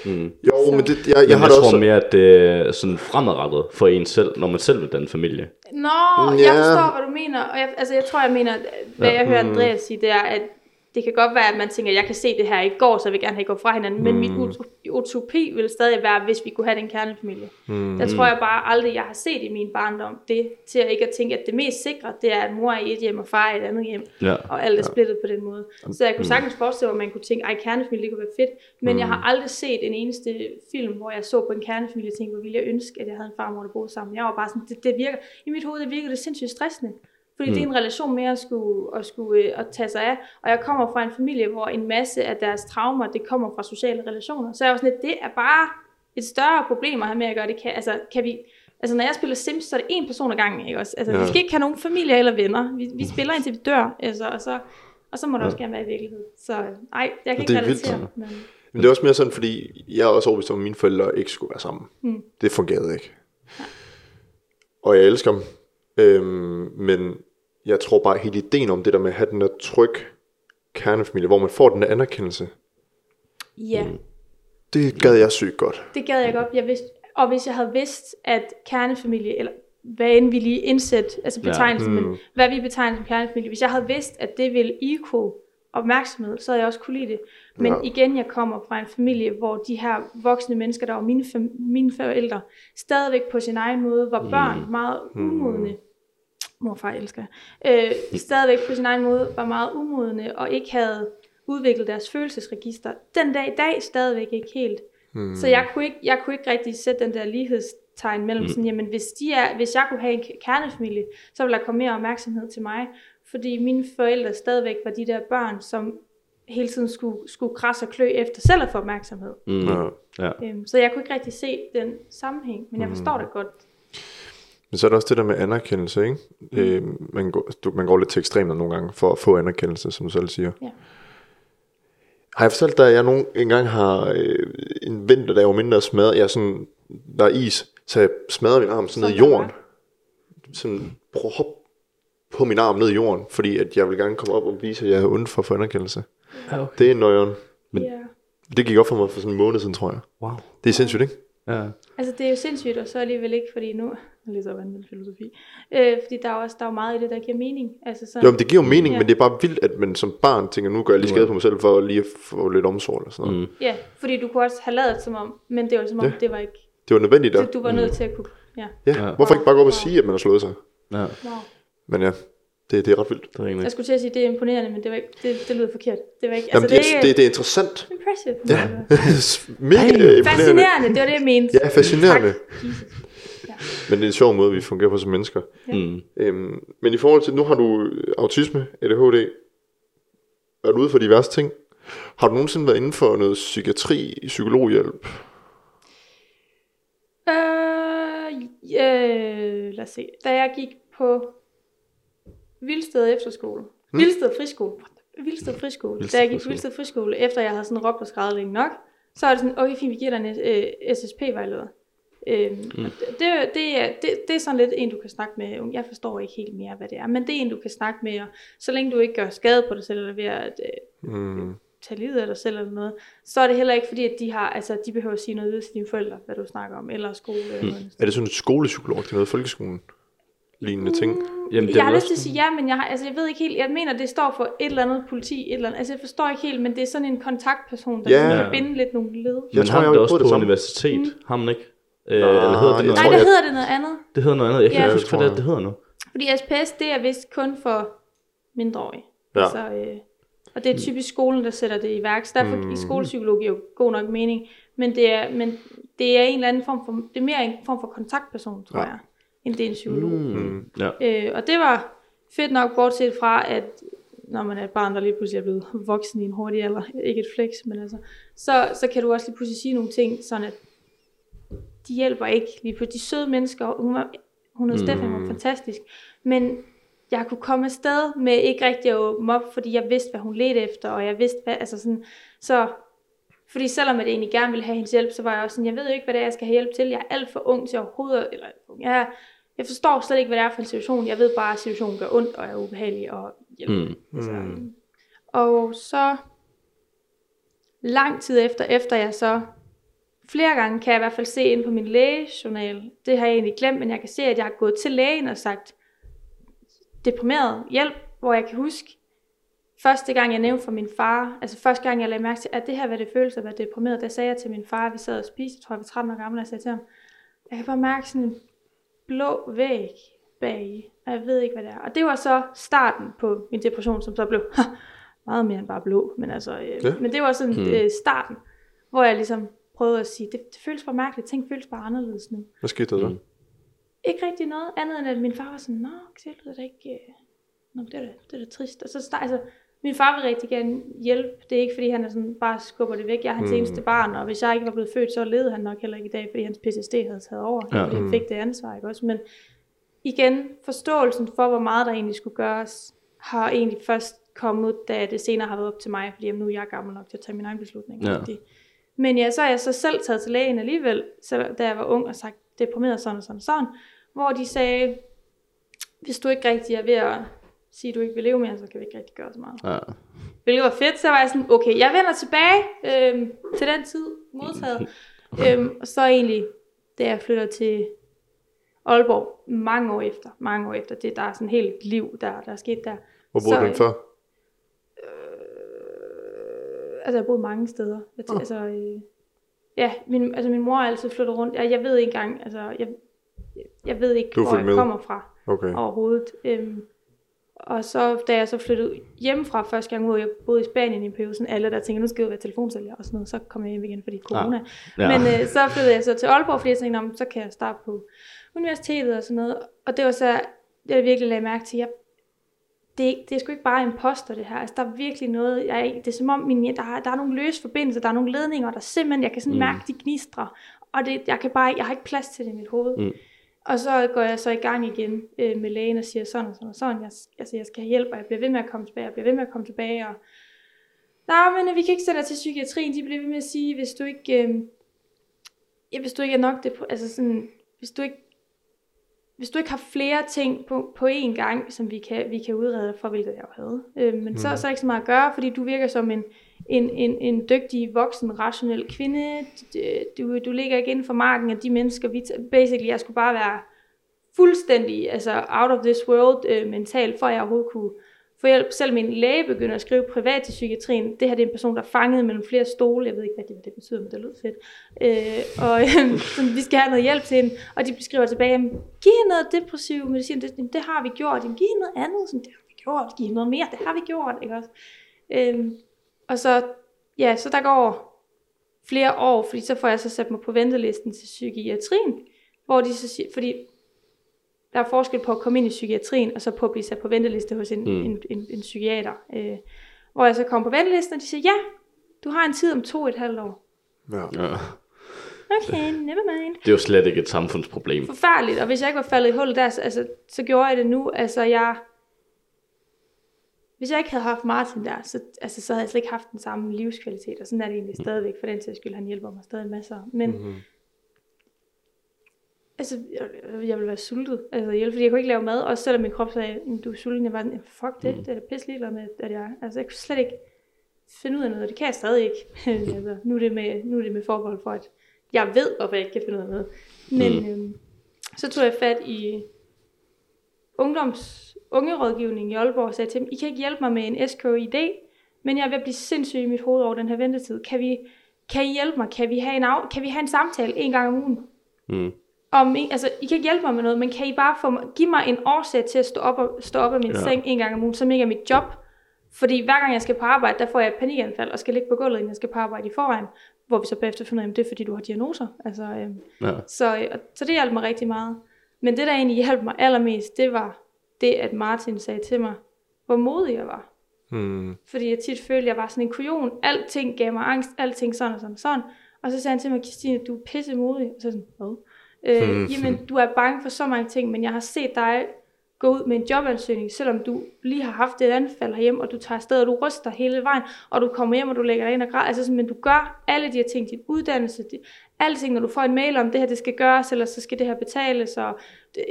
Mm. Jo, så. men det, jeg, jeg, jeg har jeg tror også... mere, at det er sådan fremadrettet for en selv, når man selv vil den familie. Nå, ja. jeg forstår, hvad du mener. Og jeg, altså, jeg tror, jeg mener, hvad ja. jeg hører mm. Andreas sige, det er, at det kan godt være, at man tænker, jeg kan se det her i går, så jeg vil gerne have, at I går fra hinanden. Men min ut- utopi vil stadig være, hvis vi kunne have den kernefamilie. Mm. Der tror jeg bare aldrig, jeg har set i min barndom det, til at ikke at tænke, at det mest sikre, det er, at mor er i et hjem, og far er i et andet hjem. Ja. Og alt er splittet på den måde. Så jeg kunne sagtens forestille mig, at man kunne tænke, ej, kernefamilie, det kunne være fedt. Men jeg har aldrig set en eneste film, hvor jeg så på en kernefamilie og tænkte, hvor ville jeg ønske, at jeg havde en farmor, der boede sammen. Jeg var bare sådan, det, det virker, i mit hoved, det virker det sindssygt stressende. Fordi mm. det er en relation med at skulle, at, skulle øh, at tage sig af. Og jeg kommer fra en familie, hvor en masse af deres traumer, det kommer fra sociale relationer. Så jeg var sådan lidt, det er bare et større problem at have med at gøre. Det kan, altså, kan vi, altså når jeg spiller Sims, så er det en person ad gangen. Ikke også? Altså, ja. Vi skal ikke have nogen familie eller venner. Vi, vi spiller indtil vi dør. Altså, og, så, og så må det ja. også gerne være i virkelighed. Så nej, jeg kan det ikke er vildt, relatere. Men, Men det er også mere sådan, fordi jeg er også overbevist om, at mine forældre ikke skulle være sammen. Mm. Det fungerede ikke. Og jeg elsker dem. Øhm, men jeg tror bare, hele ideen om det der med at have den der tryg kernefamilie, hvor man får den der anerkendelse, ja. det gad jeg sygt godt. Det gad jeg godt. Jeg vidste, og hvis jeg havde vidst, at kernefamilie, eller hvad end vi lige indsæt, altså betegnelsen, ja. men hvad vi betegner som kernefamilie, hvis jeg havde vidst, at det ville equal opmærksomhed, så havde jeg også kunne lide det. Men Ja. igen, jeg kommer fra en familie, hvor de her voksne mennesker, der var mine, fam- mine forældre, stadigvæk på sin egen måde var børn, meget umodne. Mor og far elsker øh, stadigvæk på sin egen måde var meget umodne, og ikke havde udviklet deres følelsesregister. Den dag i dag stadigvæk ikke helt. Hmm. Så jeg kunne, ikke, jeg kunne ikke rigtig sætte den der lighedstegn mellem sådan, jamen hvis, de er, hvis jeg kunne have en kernefamilie, så ville der komme mere opmærksomhed til mig. Fordi mine forældre stadigvæk var de der børn, som hele tiden skulle, skulle krasse og klø efter selv at få opmærksomhed. Mm. Ja. Øhm, så jeg kunne ikke rigtig se den sammenhæng, men jeg forstår det godt. Men så er der også det der med anerkendelse, ikke? Mm. Øh, man, går, du, man går lidt til ekstremer nogle gange for at få anerkendelse, som du selv siger. Ja. Har jeg fortalt dig, at jeg nogle, engang har øh, en vinter, der var mindre smadret, jeg sådan, der er is, så jeg smadrer min arm sådan ned i jorden. Sådan prøv at hoppe på min arm ned i jorden, fordi at jeg vil gerne komme op og vise, at jeg er ondt for at få anerkendelse. Okay. Det er nøjeren. Men- Ja. Det gik op for mig for sådan en måned siden, tror jeg. Wow. Det er sindssygt, ikke? Ja. Altså det er jo sindssygt, og så alligevel ikke, fordi nu, jeg læser vandet filosofi, øh, fordi der er jo også der er jo meget i det, der giver mening. Altså sådan, Jo, men det giver jo mening, Ja. men det er bare vildt, at man som barn tænker, nu gør jeg lige skade på mig selv, for lige at få lidt omsorg eller sådan noget. Mm. Ja, fordi du kunne også have lavet som om, men det var som om, Ja. det var ikke, Det var nødvendigt der. det, du var nødt til at kunne, ja, Ja, Ja. hvorfor ikke bare gå op og sige, at man har slået sig? ja. wow. Men ja, det, det er ret vildt. Det er rigtigt. Jeg skulle til at sige, det er imponerende, men det, var ikke, det, det lyder forkert. Det var ikke, Jamen, altså, det, det, er, det, det er interessant. impressive. Ja. *laughs* Mega imponerende. Fascinerende, det var det, jeg mente. Ja, fascinerende. Tak. Jesus. Men det er en sjov måde, vi fungerer på som mennesker. Mm. Øhm, men i forhold til, nu har du autisme, ADHD, er du ude for diverse ting. Har du nogensinde været inden for noget psykiatri, psykologhjælp? Øh, øh, lad os se. Da jeg gik på Vildsted Efterskole. Hmm? Vildsted Friskole. Vildsted Friskole. Vildsted da jeg gik på. Vildsted Friskole, efter jeg havde sådan råbt og skrevet længe nok, så er det sådan, okay fint, vi giver dig en øh, SSP-vejleder. Øhm, mm. det, det, er, det, det er sådan lidt en, du kan snakke med. Jeg forstår ikke helt mere, hvad det er, men det er en, du kan snakke med, og så længe du ikke gør skade på dig selv, eller ved at øh, Mm. tage livet af dig selv eller noget, så er det heller ikke fordi, at de har, altså de behøver at sige noget videre til dine forældre, hvad du snakker om, eller skole eller noget. Er det sådan et skolepsykolog, det er noget folkeskolen? Lignende ting? Jamen, det jeg er har lyst til at sige ja, men jeg, har, altså, jeg ved ikke helt, jeg mener, det står for et eller andet politi, et eller andet, altså jeg forstår ikke helt, men det er sådan en kontaktperson, der Ja. kan binde lidt nogle led. Jeg Men tror, har jeg man har det også på det samme. universitet? Mm. Har man ikke? Øh, eller hedder det jeg noget Nej, tror, jeg- hedder det noget andet. Det hedder noget andet. Jeg kan Ja. ikke det huske, hvad det, jeg. det hedder nu. Fordi SPS, det er vist kun for mindreårige. Ja. Altså, øh, og det er typisk skolen, der sætter det i værk. Så derfor mm. i skolepsykologi er jo god nok mening. Men det er, men det er en eller anden form for, det er mere en form for kontaktperson, tror Ja. ja. jeg, end det er en psykolog. Mm. Mm. Ja. Øh, og det var fedt nok, bortset fra, at når man er et barn, der lige pludselig er blevet voksen i en hurtig alder, ikke et flex, men altså, så, så kan du også lige pludselig sige nogle ting, sådan at de hjælper ikke lige på de søde mennesker. og Hun, var, hun hed mm. Stefan, var fantastisk. Men jeg kunne komme afsted med ikke rigtig at åbne op, fordi jeg vidste, hvad hun ledte efter, og jeg vidste, hvad, altså sådan, så, fordi selvom jeg egentlig gerne ville have hendes hjælp, så var jeg også sådan, jeg ved jo ikke, hvad det er, jeg skal have hjælp til. Jeg er alt for ung til overhovedet, eller jeg, jeg forstår slet ikke, hvad det er for en situation. Jeg ved bare, at situationen gør ondt, og er ubehagelig, og hjælp. Mm. Altså, Og så lang tid efter, efter jeg så flere gange kan jeg i hvert fald se ind på min lægejournal, det har jeg egentlig glemt, men jeg kan se, at jeg har gået til lægen og sagt, deprimeret hjælp, hvor jeg kan huske første gang jeg nævnte for min far, altså første gang jeg lagde mærke til, at det her, hvad det føles at være deprimeret, der sagde jeg til min far, at vi sad og spiste, jeg tror jeg var 13 år gammel, og jeg sagde til ham, jeg kan bare mærke sådan en blå væg bag, og jeg ved ikke, hvad det er. Og det var så starten på min depression, som så blev *laughs* meget mere end bare blå, men altså, øh, ja. men det var sådan hmm. øh, starten, hvor jeg ligesom prøvede at sige, det, det føles bare mærkeligt, ting føles bare anderledes nu. Hvad skete der så? Mm. Ikke rigtig noget andet, end at min far var sådan, nå, det lyder da ikke, øh, nå, det er da, det er da trist. Og så altså, min far vil rigtig gerne hjælpe. Det er ikke, fordi han er sådan, bare skubber det væk. Jeg er hans mm. eneste barn, og hvis jeg ikke var blevet født, så levede han nok heller ikke i dag, fordi hans PTSD havde taget over. Ja. Fordi han fik det ansvar, ikke også? Men igen, forståelsen for, hvor meget der egentlig skulle gøres, har egentlig først kommet, da det senere har været op til mig, fordi jamen, nu er jeg gammel nok til at tage min egen beslutning. Ja. Men ja, så er jeg så selv taget til lægen alligevel, så, da jeg var ung og sagt, deprimeret sådan og sådan og sådan, hvor de sagde, hvis du ikke rigtig er ved at sige, at du ikke vil leve mere, så kan vi ikke rigtig gøre så meget. Ja. Hvilket var fedt, så var jeg sådan, okay, jeg vender tilbage øhm, til den tid, modtaget. *laughs* øhm, og så egentlig, da jeg flytter til Aalborg, mange år efter, mange år efter, det der er sådan helt liv, der, der er sket der. Hvor boede du før? Altså jeg har boet mange steder. Jeg, oh. Altså, øh, ja, min, altså min mor er altid flyttet rundt. Jeg, jeg ved ikke engang, altså jeg, jeg ved ikke, hvor jeg med. kommer fra okay. overhovedet. Øhm, og så, da jeg så flyttede hjemmefra første gang, hvor jeg boede i Spanien i en periode, sådan alle der tænkte, nu skal jeg være telefonsælger og sådan noget, så kom jeg hjem igen, fordi corona. Ja. Ja. Men øh, så flyttede jeg så til Aalborg, fordi jeg tænkte, så kan jeg starte på universitetet og sådan noget. Og det var så, jeg virkelig lagde mærke til, jeg, det, det er sgu ikke bare imposter det her. Altså, der er virkelig noget, jeg, det er som om, min, der, er, der er nogle løse forbindelser, der er nogle ledninger, der simpelthen, jeg kan sådan mm. mærke, de gnistrer. Og det, jeg, kan bare, jeg har ikke plads til det i mit hoved. Mm. Og så går jeg så i gang igen øh, med lægen og siger sådan og sådan og sådan. Jeg, altså, jeg skal have hjælp, og jeg bliver ved med at komme tilbage, jeg bliver ved med at komme tilbage. Og, Nej, men øh, vi kan ikke sende dig til psykiatrien. De bliver ved med at sige, hvis du ikke, øh, ja, hvis du ikke er nok det, altså sådan, hvis du ikke hvis du ikke har flere ting på, på én gang, som vi kan, vi kan udrede for, hvilket jeg jo havde, øh, men mm. så, så er ikke så meget at gøre, fordi du virker som en, en, en, en dygtig, voksen, rationel kvinde. Du, du ligger ikke inden for marken af de mennesker. Vi, basically, jeg skulle bare være fuldstændig altså out of this world øh, mentalt, for at jeg overhovedet kunne få hjælp. Selv min læge begynder at skrive privat til psykiatrien. Det her det er en person, der er fanget mellem flere stole. Jeg ved ikke, hvad det, det betyder, men det lyder fedt. Øh, og øh, *laughs* så vi skal have noget hjælp til hende. Og de beskriver tilbage, giv hende noget depressiv medicin. Det, det har vi gjort. Giv hende noget andet. Sådan, det har vi gjort. Giv hende noget mere. Det har vi gjort. Ikke også? Øh, og så, ja, så der går flere år, fordi så får jeg så sat mig på ventelisten til psykiatrien, hvor de så siger, fordi der er forskel på at komme ind i psykiatrien, og så på at blive sat på venteliste hos en, mm. en, en, en psykiater. Øh, hvor jeg så kommer på ventelisten, og de siger, ja, du har en tid om to og et halvt år. Ja. ja. Okay, never mind. Det er jo slet ikke et samfundsproblem. Forfærdeligt, og hvis jeg ikke var faldet i hullet der, så, altså, så gjorde jeg det nu. Altså, jeg, hvis jeg ikke havde haft Martin der, så, altså, så havde jeg slet ikke haft den samme livskvalitet, og sådan er det egentlig mm. stadigvæk, for den sags skyld, han hjælper mig stadig masser. Men, mm-hmm. Altså, jeg, jeg ville være sultet, altså hjælp, fordi jeg kunne ikke lave mad, og selvom min krop sagde, du er sulten, jeg var sådan, fuck det, mm. det er da pisse med, at jeg, altså jeg kunne slet ikke finde ud af noget, det kan jeg stadig ikke, *laughs* altså, nu, er det med, nu er det med forbehold for, at jeg ved, hvorfor jeg ikke kan finde ud af noget. Men mm. øhm, så tog jeg fat i ungdoms ungerådgivning i Aalborg og sagde til dem, I kan ikke hjælpe mig med en SKID, men jeg er ved at blive sindssyg i mit hoved over den her ventetid. Kan, vi, kan I hjælpe mig? Kan vi have en, af, kan vi have en samtale en gang om ugen? Mm. Om, altså, I kan ikke hjælpe mig med noget, men kan I bare få give mig en årsag til at stå op, og, stå op af min ja. seng en gang om ugen, som ikke er mit job? Fordi hver gang jeg skal på arbejde, der får jeg et panikanfald og skal ligge på gulvet, inden jeg skal på arbejde i forvejen. Hvor vi så bagefter finder ud af, det er fordi, du har diagnoser. Altså, øhm, ja. så, øh, så det hjalp mig rigtig meget. Men det, der egentlig hjalp mig allermest, det var det, at Martin sagde til mig, hvor modig jeg var. Hmm. Fordi jeg tit følte, at jeg var sådan en kujon. Alting gav mig angst, alting sådan og sådan og sådan. Og så sagde han til mig, Christine, du er pisse modig. Og så sådan, hvad? Øh, hmm. Jamen, du er bange for så mange ting, men jeg har set dig gå ud med en jobansøgning, selvom du lige har haft et anfald herhjemme, og du tager afsted, og du ryster hele vejen, og du kommer hjem, og du lægger dig ind og græder. Altså, men du gør alle de her ting, din uddannelse, alle ting, når du får en mail om, det her det skal gøres, eller så skal det her betales, og det,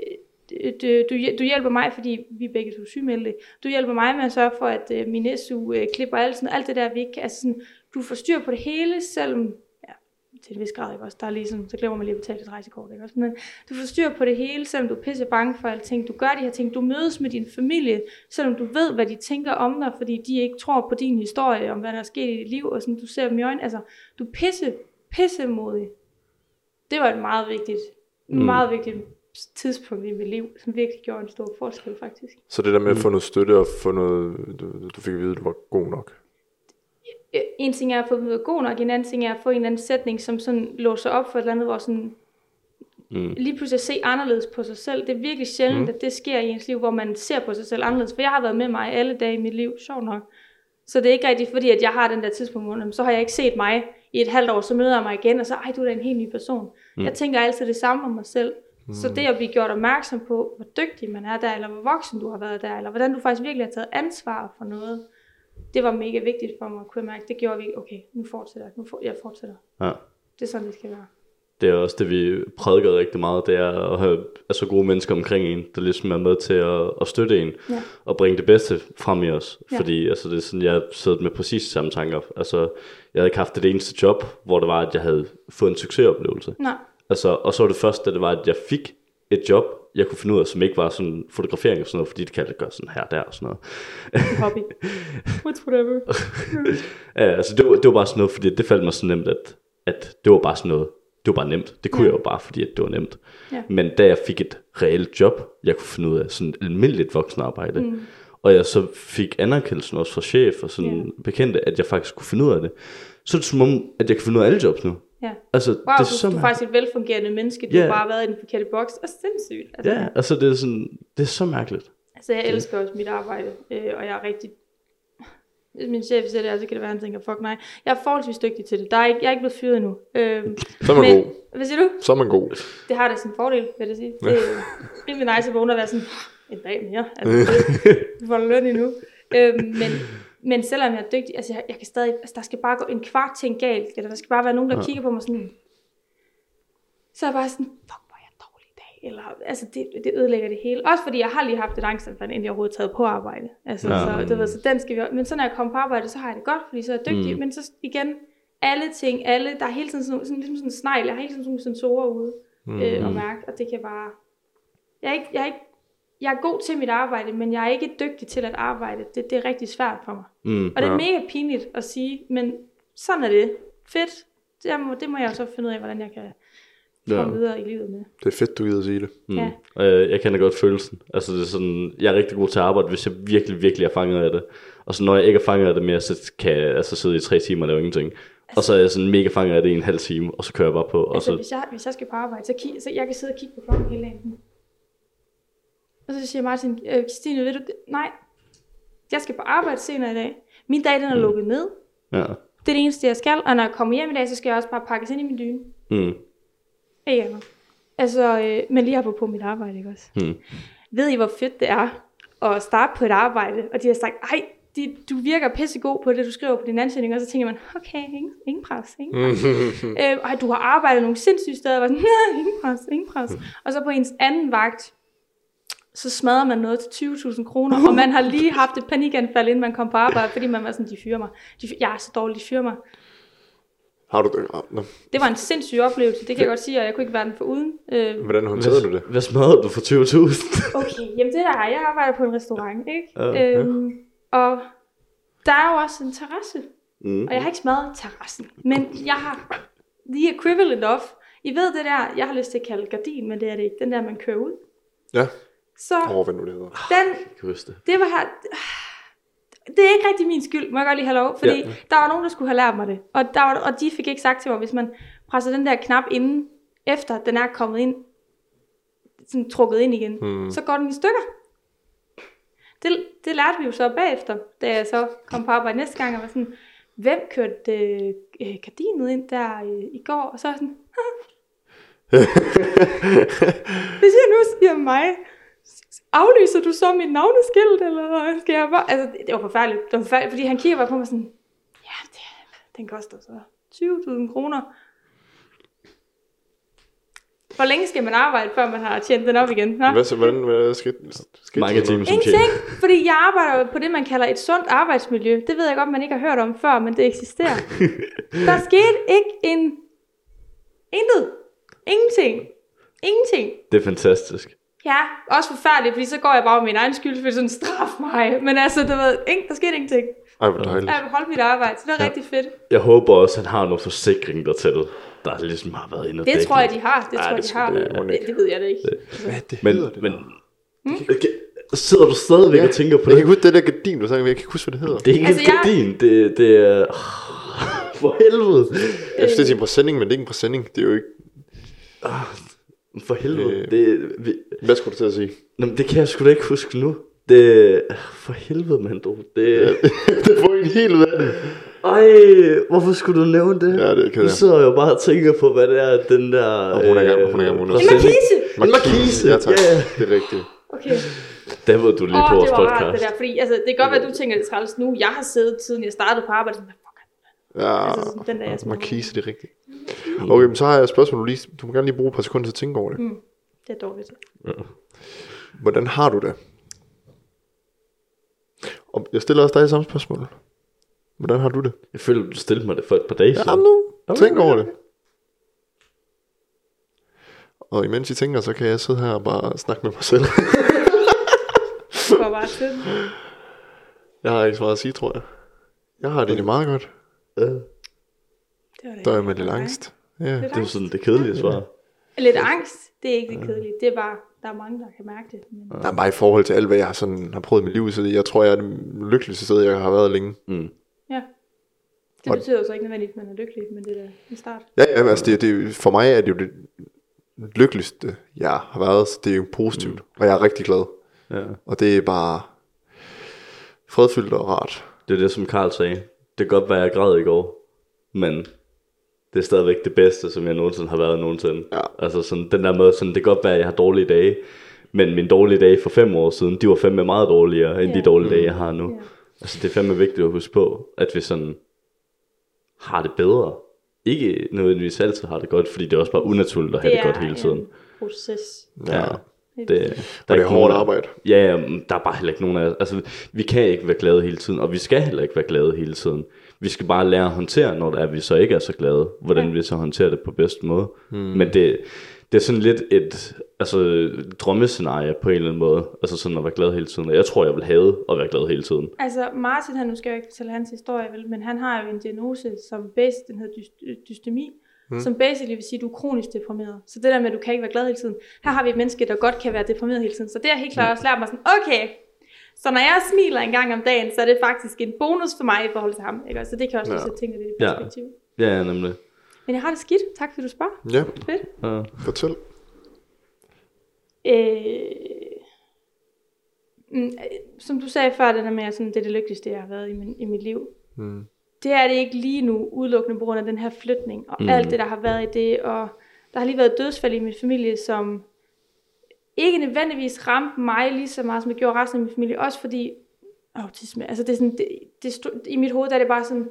du, du, du hjælper mig, fordi vi er begge to sygemeldte. Du hjælper mig med at sørge for, at uh, min SU uh, klipper alt, sådan, alt det der, vi ikke, altså sådan, du får styr på det hele, selvom til en vis grad, ikke også? Der er lige sådan, så glemmer man lige at betale et rejsekort, ikke også? Men du får styr på det hele, selvom du er pisse bange for alting. Du gør de her ting. Du mødes med din familie, selvom du ved, hvad de tænker om dig, fordi de ikke tror på din historie, om hvad der er sket i dit liv, og sådan, du ser dem i øjnene. Altså, du er pisse, pisse modig. Det var et meget vigtigt, mm. meget vigtigt tidspunkt i mit liv, som virkelig gjorde en stor forskel, faktisk. Så det der med at få noget støtte og få noget, du, du fik at vide, at du var god nok. Øh, En ting er at få vide, at god nok, en anden ting er at få en eller anden sætning, som sådan låser op for et eller andet, hvor sådan Mm. lige pludselig at se anderledes på sig selv. Det er virkelig sjældent, mm. at det sker i ens liv, hvor man ser på sig selv anderledes. For jeg har været med mig alle dage i mit liv, sjovt nok. Så det er ikke rigtigt, fordi at jeg har den der tidspunkt, hvor jamen, så har jeg ikke set mig i et halvt år, så møder jeg mig igen, og så, ej, du er da en helt ny person. Mm. Jeg tænker altid det samme om mig selv. Mm. Så det at blive gjort opmærksom på, hvor dygtig man er der, eller hvor voksen du har været der, eller hvordan du faktisk virkelig har taget ansvar for noget, det var mega vigtigt for mig at kunne mærke. Det gjorde vi, okay, nu fortsætter jeg, nu for, jeg fortsætter. Ja. Det er sådan, det skal være. Det er også det, vi prædiker rigtig meget, det er at have altså, gode mennesker omkring en, der ligesom er med til at, at støtte en, Ja. og bringe det bedste frem i os. Ja. Fordi altså, det er sådan, jeg sidder med præcis samme tanker. Altså, jeg havde ikke haft det eneste job, hvor det var, at jeg havde fået en succesoplevelse. Nej, Altså, og så var det først, da det var, at jeg fik et job, jeg kunne finde ud af, som ikke var sådan fotografering og sådan noget, fordi det kan jeg gøre sådan her og der og sådan noget. hobby. What's whatever. *laughs* Ja, altså det var, det var bare sådan noget, fordi det faldt mig så nemt, at, at det var bare sådan noget, det var bare nemt. Det kunne Ja. jeg jo bare, fordi at det var nemt. Ja. Men da jeg fik et reelt job, jeg kunne finde ud af sådan et almindeligt voksenarbejde, mm. og jeg så fik anerkendelsen også fra chef og sådan Ja. bekendte, at jeg faktisk kunne finde ud af det, så er det som om, at jeg kan finde ud af alle jobs nu. Ja. Altså, Wow, det er du, så du er faktisk et velfungerende menneske. Du Ja. har bare været i den forkerte boks. Og sindssygt. Altså, Ja, altså det er sådan, det er så mærkeligt. altså, jeg elsker også mit arbejde, øh, og jeg er rigtig... Hvis min chef siger det, så kan det være, at han tænker, fuck nej. Jeg er forholdsvis dygtig til det. Der er ikke, jeg er ikke blevet fyret endnu. Øhm, *laughs* Så er man god. Hvad siger du? Så er man god. Det har da sin fordel, vil jeg sige. Det er *laughs* rimelig nice at vågne og være sådan, en dag mere. Altså, *laughs* det, du får løn endnu. Øhm, men, men selvom jeg er dygtig, altså jeg, jeg kan stadig, altså der skal bare gå en kvart ting galt, eller der skal bare være nogen, der ja. kigger på mig sådan, så er jeg bare sådan, fuck, hvor er jeg dårlig i dag. Eller, altså det, det ødelægger det hele. Også fordi jeg har lige haft et angstanfald, inden jeg overhovedet taget på arbejde. Altså, Ja. så, du ved, så den skal vi, men så når jeg kommer på arbejde, så har jeg det godt, fordi så er jeg dygtig. Mm. Men så igen, alle ting, alle, der er hele tiden sådan, sådan, ligesom sådan en snegl, jeg har hele tiden sådan nogle sensorer ude mm. øh, og mærke, og det kan bare, jeg er ikke, jeg er ikke, jeg er god til mit arbejde, men jeg er ikke dygtig til at arbejde. Det, det er rigtig svært for mig. Mm. Og det er mega pinligt at sige, men sådan er det. Fedt. Det må, det må jeg så finde ud af, hvordan jeg kan komme Ja. videre i livet med. Det er fedt, du gider at sige det. Mm. Ja. Jeg, jeg kender godt følelsen. Altså det er sådan, jeg er rigtig god til at arbejde, hvis jeg virkelig, virkelig er fanget af det. Og så når jeg ikke er fanget af det mere, så kan jeg altså sidde i tre timer og lave ingenting. Og så er jeg sådan mega fanget af det i en halv time, og så kører jeg bare på. Og Altså, så, hvis jeg, hvis jeg skal på arbejde, så, kig, så jeg kan sidde og kigge på klokken hele dagen. Og så siger Martin, øh, Christine, ved du, nej, jeg skal på arbejde senere i dag. Min dag, den er lukket ned. ja. Det er det eneste, jeg skal. Og når jeg kommer hjem i dag, så skal jeg også bare pakkes ind i min dyne. Mm. Ikke andet. Altså, øh, men lige på på mit arbejde, ikke også? Mm. Ved I, hvor fedt det er at starte på et arbejde, og de har sagt, ej, de, du virker pissegod på det, du skriver på din ansøgning, og så tænker man, okay, ingen, ingen pres, ingen pres. øh, og du har arbejdet nogle sindssyge steder, og var sådan, *laughs* "Nej, ingen pres, ingen pres. Og så på ens anden vagt, så smadrer man noget til 20.000 kroner, og man har lige haft et panikanfald, inden man kom på arbejde, fordi man var sådan, de fyrer mig. De, fyr- jeg er så dårlig, de fyrer mig. Har du det? Nå. Det var en sindssyg oplevelse, det kan jeg godt sige, og jeg kunne ikke være den for uden. Øh, Hvordan håndterede du det? Hvad smadrede du for 20.000? Okay, jamen det der er, jeg arbejder på en restaurant, ikke? Ja, øhm, og der er jo også en terrasse, Mm. og jeg har ikke smadret terrassen, men jeg har the equivalent of, I ved det der, jeg har lyst til at kalde gardin, men det er det ikke, den der, man kører ud. Ja. Så oh, hvad nu det hedder. den, Jeg kan huske det. det var her, det er ikke rigtig min skyld, må jeg godt lige have lov, fordi Ja. der var nogen, der skulle have lært mig det, og, der var, og de fik ikke sagt til mig, hvis man presser den der knap inden, efter den er kommet ind, sådan trukket ind igen, mm. så går den i stykker. Det, det lærte vi jo så bagefter, da jeg så kom på arbejde næste gang, og var sådan, hvem kørte øh, øh, gardinet ind der øh, i går? Og så jeg sådan, *laughs* hvis jeg nu siger mig, aflyser du så mit navneskilt, eller skal jeg bare... Altså, det- var forfærdeligt, det var forfærdeligt fordi han kigger bare på mig sådan, ja, det, den koster så 20.000 kroner. Hvor længe skal man arbejde, før man har tjent den op igen? Nå? Hvad, så, hvordan, hvad skal, skal Mange timer som Ingenting, fordi jeg arbejder på det, man kalder et sundt arbejdsmiljø. Det ved jeg godt, man ikke har hørt om før, men det eksisterer. *laughs* Der skete ikke en Intet. Ingenting. Ingenting. Det er fantastisk. Ja, også forfærdeligt, fordi så går jeg bare med min egen skyld, fordi sådan straf mig. Men altså, du ved, ingen, der skete ingenting. Ej, hvor dejligt. Jeg holdt mit arbejde, så det var ja. rigtig fedt. Jeg håber også, at han har noget forsikring dertil, der ligesom har været inde og Det dække tror jeg, de har. Det Ja, tror jeg, det de skulle har. det- Det, det det, ved jeg da ikke. Hvad det Men, hedder det? men okay. sidder du stadigvæk og tænker på Jeg det? kan ikke huske det der gardin, du sagde, jeg kan ikke huske, hvad det hedder. Det er ikke Altså, jeg- en gardin, det, det er... *laughs* For helvede. Jeg synes, det er en præsending, men det er ikke en præsending. Det er jo ikke... For helvede. Øh. Det, vi, Hvad skulle du til at sige? Nå, men det kan jeg sgu da ikke huske nu. Det... For helvede, mand, du. Det... *laughs* det får en helt ud af det. Ej, hvorfor skulle du nævne det? Ja, det er ked af. Nu sidder jeg jo bare og tænker på, hvad det er, den der... Og hun er gang, hun er hun er- En markise! En markise, Ja, tak. ja. Det er rigtigt. Okay. Der ved du lige Åh, på oh, vores det var rart, podcast. det der. Fordi altså, det kan godt være, at du tænker, det er træls nu. Jeg har siddet, siden jeg startede på arbejde. Sådan, hvad fuck er det? Ja, Altså, sådan, den der, jeg markise, det er rigtigt. Okay, men så har jeg et spørgsmål, du lige... Du må gerne lige bruge et par sekunder til at tænke over det. Det er dårligt. Hvordan har du det? Og jeg stiller også dig samme spørgsmål. Hvordan har du det? Jeg føler, du stillede mig det for et par dage Ja, siden. nu. Tænk over det. Og imens I tænker, så kan jeg sidde her og bare snakke med mig selv. Bare til. jeg har ikke så meget at sige, tror jeg. Jeg har det egentlig meget godt. Ja, Det var det. Der er med lidt angst. Ja. Lidt det er jo sådan det kedelige svar. Lidt angst, det er ikke det kedelige. Det er bare, der er mange, der kan mærke det. Men... Der er bare i forhold til alt, hvad jeg har, sådan, har prøvet i mit liv, så jeg tror, jeg er det lykkeligste sted, jeg har været længe. Mm. Ja. Det betyder jo så ikke nødvendigvis, at man er lykkelig, men det er da en start. Ja, ja altså det, det, for mig er det jo det lykkeligste, jeg har været, så det er jo positivt, mm. og jeg er rigtig glad. Ja. Og det er bare fredfyldt og rart. Det er det, som Karl sagde. Det kan godt være, at jeg græd i går, men det er stadigvæk det bedste, som jeg nogensinde har været nogensinde. Ja. Altså sådan, den der måde, sådan, det kan godt være, at jeg har dårlige dage, men mine dårlige dage for fem år siden, de var fandme meget dårligere, end Ja. de dårlige dage, jeg har nu. Ja. Altså det er fandme vigtigt at huske på, at vi sådan har det bedre. Ikke nødvendigvis altid har det godt, fordi det er også bare unaturligt at have det, godt hele tiden. en proces. Ja. Det, der Og det er hårdt arbejde. Ja, der er bare heller ikke nogen af. Altså, vi kan ikke være glade hele tiden, og vi skal heller ikke være glade hele tiden. Vi skal bare lære at håndtere, når det er, vi så ikke er så glade, hvordan Ja. vi så håndterer det på bedste måde. Hmm. Men det, det er sådan lidt et altså, drømmescenarie på en eller anden måde. Altså sådan at være glad hele tiden. Og jeg tror, jeg vil have at være glad hele tiden. Altså Martin, han, nu skal jeg ikke fortælle hans historie, vel, men han har jo en diagnose, som bas, den hedder dys- dystemi, mm. som basically vil sige, at du er kronisk deprimeret. Så det der med, at du kan ikke være glad hele tiden. Her har vi et menneske, der godt kan være deprimeret hele tiden. Så det har helt klart også lært mig sådan, okay, så når jeg smiler en gang om dagen, så er det faktisk en bonus for mig i forhold til ham. Ikke? Så det kan også Ja. sætte tingene lidt i perspektiv. Ja, ja nemlig. Men jeg har det skidt. Tak fordi du spørger. Ja, Fedt. Ja. fortæl. Mm, øh, som du sagde før, det der med, at sådan, det er det lykkeligste, jeg har været i, min, i mit liv. Mm. Det er det ikke lige nu, udelukkende på grund af den her flytning, og Mm. alt det, der har været i det, og der har lige været dødsfald i min familie, som ikke nødvendigvis ramte mig lige så meget, som det gjorde resten af min familie, også fordi autisme, altså det er sådan, det, det stod, i mit hoved der er det bare sådan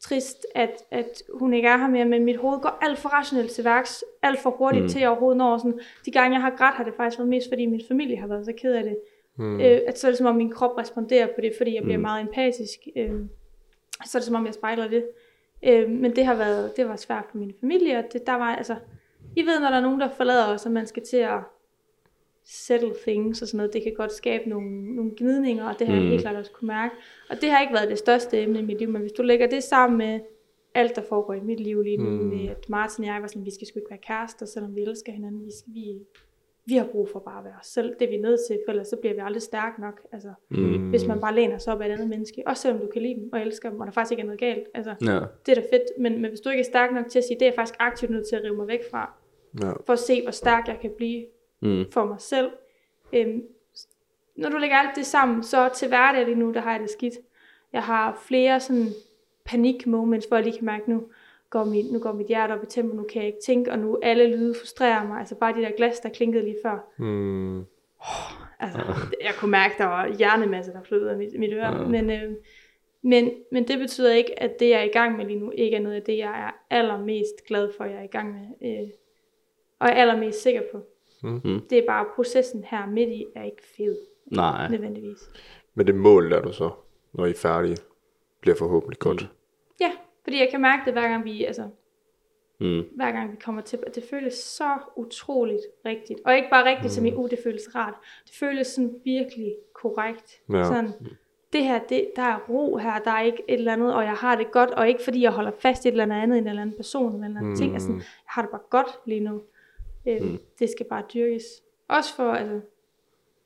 trist, at, at hun ikke er her mere, men mit hoved går alt for rationelt til værks, alt for hurtigt Mm. til overhovedet når sådan, de gange jeg har grædt, har det faktisk været mest, fordi min familie har været så ked af det, Mm. øh, at så er det som om min krop responderer på det, fordi jeg bliver mm. meget empatisk, øh, så er det som om jeg spejler det, øh, men det har været, det var svært for min familie, og det, der var altså, I ved, når der er nogen, der forlader os, og man skal til at settle things og sådan noget, det kan godt skabe nogle, nogle gnidninger, og det har mm. Mm. jeg helt klart også kunne mærke. Og det har ikke været det største emne i mit liv, men hvis du lægger det sammen med alt, der foregår i mit liv lige nu, Mm. mm. med at Martin og jeg var sådan, vi skal sgu ikke være kærester, selvom vi elsker hinanden, vi, skal, vi, vi har brug for bare at være os selv, det er vi nødt til, for ellers så bliver vi aldrig stærke nok, altså, Mm. hvis man bare læner sig op af et andet menneske, også selvom du kan lide dem og elsker dem, og der faktisk ikke er noget galt, altså, Ja. det er da fedt, men, men hvis du ikke er stærk nok til at sige, det er jeg faktisk aktivt nødt til at rive mig væk fra, Ja. for at se, hvor stærk jeg kan blive Mm. for mig selv. Øhm, når du lægger alt det sammen, så til hverdag lige nu, der har jeg det skidt. Jeg har flere sådan panik-moments, hvor jeg lige kan mærke, nu går mit, nu går mit hjerte op i tempo, nu kan jeg ikke tænke, og nu alle lyde frustrerer mig. Altså bare de der glas, der klinkede lige før. Mm. Altså, jeg kunne mærke, der var hjernemasse, der flød ud af mit, mit øre. Ja. Men, øh, men, men det betyder ikke, at det, jeg er i gang med lige nu, ikke er noget af det, jeg er allermest glad for, jeg er i gang med. Øh, og er allermest sikker på. Mm. Det er bare processen her midt i, er ikke fed, Nej. nødvendigvis. Men det mål, der du så, når I er færdige, bliver forhåbentlig godt. Ja, fordi jeg kan mærke det, hver gang vi, altså, Mm. hver gang vi kommer til, det føles så utroligt rigtigt. Og ikke bare rigtigt, mm. som i, uh, det føles rart. Det føles sådan virkelig korrekt. Ja. Sådan, det her, det, der er ro her, der er ikke et eller andet, og jeg har det godt, og ikke fordi jeg holder fast i et eller andet andet, en eller anden person, eller en eller anden mm. ting. Altså, jeg har det bare godt lige nu. Øh, mm. Det skal bare dyrkes. Også for, altså,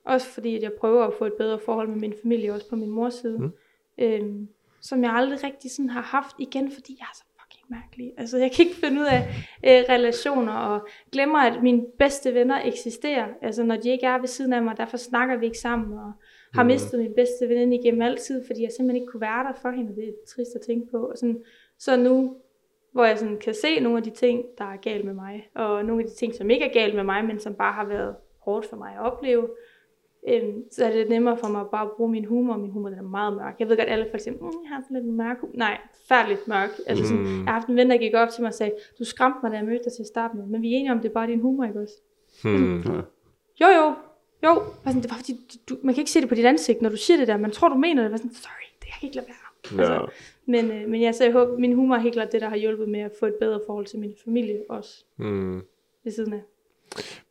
også fordi, at jeg prøver at få et bedre forhold med min familie, også på min mors side. Mm. Øhm, som jeg aldrig rigtig sådan har haft igen, fordi jeg er så fucking mærkelig. Altså, jeg kan ikke finde ud af øh, relationer, og glemmer, at mine bedste venner eksisterer. Altså, når de ikke er ved siden af mig, derfor snakker vi ikke sammen, og har mistet min bedste veninde igennem altid, fordi jeg simpelthen ikke kunne være der for hende, det er trist at tænke på. Og sådan, så nu, hvor jeg sådan kan se nogle af de ting, der er galt med mig, og nogle af de ting, som ikke er galt med mig, men som bare har været hårdt for mig at opleve, øhm, så er det nemmere for mig at bare bruge min humor, min humor den er meget mørk. Jeg ved godt, alle folk siger, mm, jeg har sådan lidt mørk humor. Nej, færdeligt mørk. Altså sådan, jeg har haft en ven, der gik op til mig og sagde, du skræmte mig, da jeg mødte dig til at starte med, men vi er enige om, det er bare din humor, ikke også? Hmm. Jo, jo, jo. Var sådan, det var fordi, du, man kan ikke se det på dit ansigt, når du siger det der. Man tror, du mener det. Var sådan, sorry, det kan jeg ikke lade være. Ja. Altså, men, øh, men ja, så jeg håber, min humor er helt klart det, der har hjulpet med at få et bedre forhold til min familie også Hmm. ved siden af.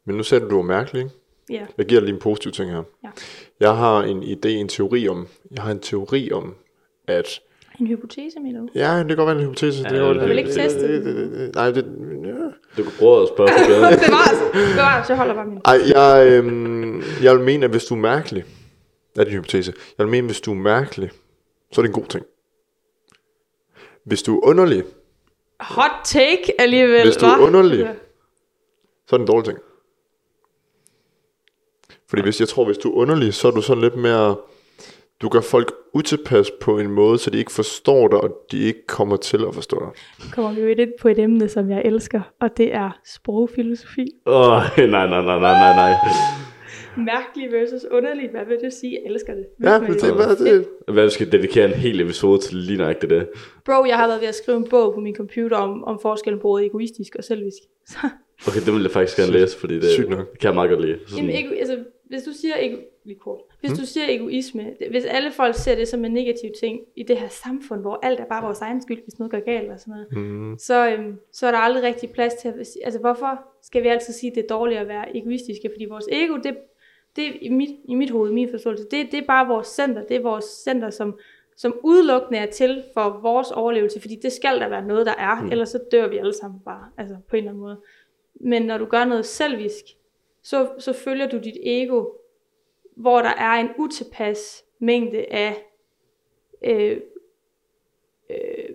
Men nu sagde du, du var mærkelig, ikke? Ja, Jeg giver dig lige en positiv ting her. Ja. Jeg har en idé, en teori om, jeg har en teori om, at en hypotese, mener du? Ja, det kan godt være en hypotese. Ja, det godt, du vil ikke teste det, det, det, det, Nej, det, ja. Du kan prøve at spørge på *laughs* gaden. Bevares, bevares, jeg holder bare min. Ej, jeg, øhm, jeg vil mene, at hvis du er mærkelig, det er din hypotese, jeg vil mene, at hvis du er mærkelig, så er det en god ting. Hvis du er underlig, Hot take alligevel, Hvis du er underlig. Ja. så er det en dårlig ting. Fordi hvis, jeg tror, hvis du er underlig, så er du sådan lidt mere... Du gør folk utilpas på en måde, så de ikke forstår dig, og de ikke kommer til at forstå dig. Nu kommer vi jo ind på et emne, som jeg elsker, og det er sprogfilosofi. Åh, oh, *laughs* nej, nej, nej, nej, nej, nej. Mærkelig versus underlig, hvad vil du sige? Jeg elsker det. Ja, men mig det, hvad, det, Hvad vi skal dedikere en hel episode til lige nøjagtigt det. Bro, jeg har været ved at skrive en bog på min computer om, om forskellen på ordet egoistisk og selvisk. Så, *laughs* Okay, det vil jeg faktisk gerne læse, fordi det, Sygt nok. det kan jeg meget godt lide. Så jamen, sådan, ego, altså, hvis du siger ego, lige kort. Hvis du siger egoisme, hvis alle folk ser det som en negativ ting i det her samfund, hvor alt er bare vores egen skyld, hvis noget går galt og sådan noget, mm, så, øhm, så er der aldrig rigtig plads til at altså hvorfor skal vi altid sige, at det er dårligt at være egoistiske, fordi vores ego, det, det er i mit, i mit hoved, min forståelse, det, det er bare vores center, det er vores center, som, som udelukkende er til for vores overlevelse, fordi det skal der være noget, der er, mm. ellers så dør vi alle sammen bare, altså på en eller anden måde. Men når du gør noget selvisk, så, så følger du dit ego, hvor der er en utilpas mængde af øh, øh,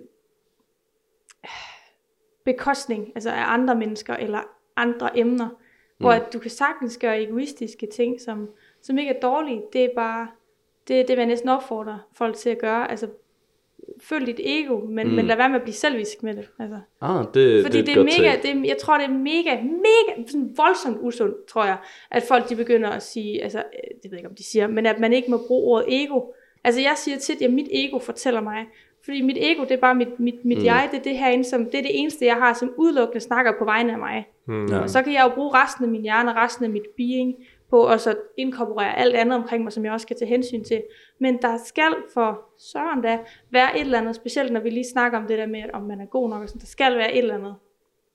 bekostning, altså af andre mennesker eller andre emner, mm. hvor at du kan sagtens gøre egoistiske ting, som, som ikke er dårlige. Det er bare, det, det vil jeg næsten opfordre folk til at gøre. Altså, følg dit ego, men, mm. men lad være med at blive selvisk med det. Altså. ah, det, Fordi det, det er mega, take. det jeg tror det er mega, mega, sådan voldsomt usundt, tror jeg, at folk de begynder at sige, altså, øh, det ved jeg ikke om de siger, men at man ikke må bruge ordet ego. Altså jeg siger tit, at mit ego fortæller mig, fordi mit ego, det er bare mit, mit, mit mm. jeg, det er det herinde, som, det er det eneste, jeg har, som udelukkende snakker på vegne af mig. mm, Ja. Og så kan jeg jo bruge resten af min hjerne, resten af mit being, på at så inkorporere alt andet omkring mig, som jeg også skal tage hensyn til. Men der skal for søren da være et eller andet, specielt når vi lige snakker om det der med, om man er god nok, og sådan, der skal være et eller andet,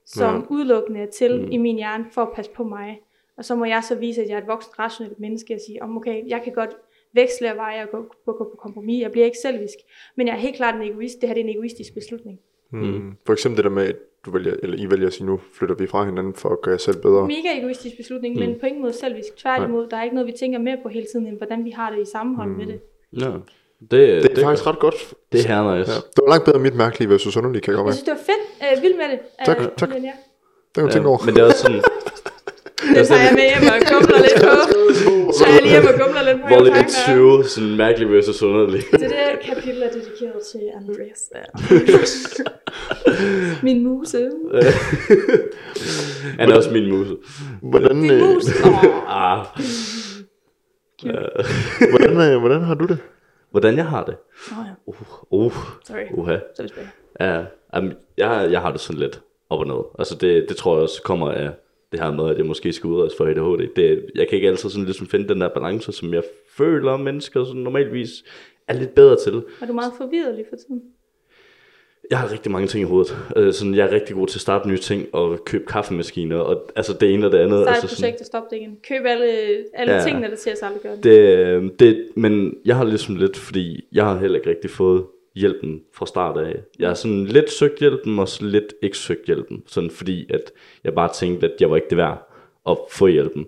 som Ja. udelukkende er til mm. i min hjerne, for at passe på mig. Og så må jeg så vise, at jeg er et voksen, rationelt menneske, og sige, om okay, jeg kan godt veksle af veje og gå, gå, gå på kompromis. Jeg bliver ikke selvisk, men jeg er helt klart en egoist. Det her det er en egoistisk beslutning. mm. For eksempel det der med, du vælger, eller I vælger at sige, nu flytter vi fra hinanden for at gøre jer selv bedre. Mega egoistisk beslutning, mm. men på ingen måde selvisk. Tværtimod, der er ikke noget, vi tænker mere på hele tiden, end hvordan vi har det i sammenhold mm. med det. Ja. Det, Det er faktisk ret godt. det er her nice. Ja. Det var langt bedre mit mærkelige versus underlige, kan jeg godt Jeg synes, det var fedt. Øh, vild med det. Tak, Øh, tak. Men ja. Det kan du tænke over. men det er også sådan, *laughs* Det tager jeg med hjem og gumler lidt på. Så er jeg lige hjemme og gumler lidt på. Mine tanker. 20, sådan mærkelig versus underlig. Så det her kapitel er dedikeret til Andreas. *laughs* Min muse. *laughs* Han er også min muse. Hvordan, Min øh, mus. *laughs* Åh, Ah, hvordan, øh, hvordan har du det? hvordan jeg har det? oh, ja. Uh, uh, Sorry. uha. Så er vi tilbage. Ja, jeg, jeg har det sådan lidt op og ned. Altså det, det tror jeg også kommer af det her med, at jeg måske skal udredes for ADHD. Det, jeg kan ikke altid sådan ligesom finde den der balance, som jeg føler, mennesker sådan normalvis er lidt bedre til. Er du meget forvirret lige for tiden? Jeg har rigtig mange ting i hovedet. Øh, sådan, jeg er rigtig god til at starte nye ting og købe kaffemaskiner, og altså det ene og det andet. Start altså, projekt og stop det igen. Køb alle, alle Ja. tingene, der til os aldrig gøre det. Det, øh, det, men jeg har ligesom lidt, fordi jeg har heller ikke rigtig fået hjælpen fra start af. Jeg har sådan lidt søgt hjælpen, og så lidt ikke søgt hjælpen. Sådan fordi, at jeg bare tænkte, at jeg var ikke det værd at få hjælpen.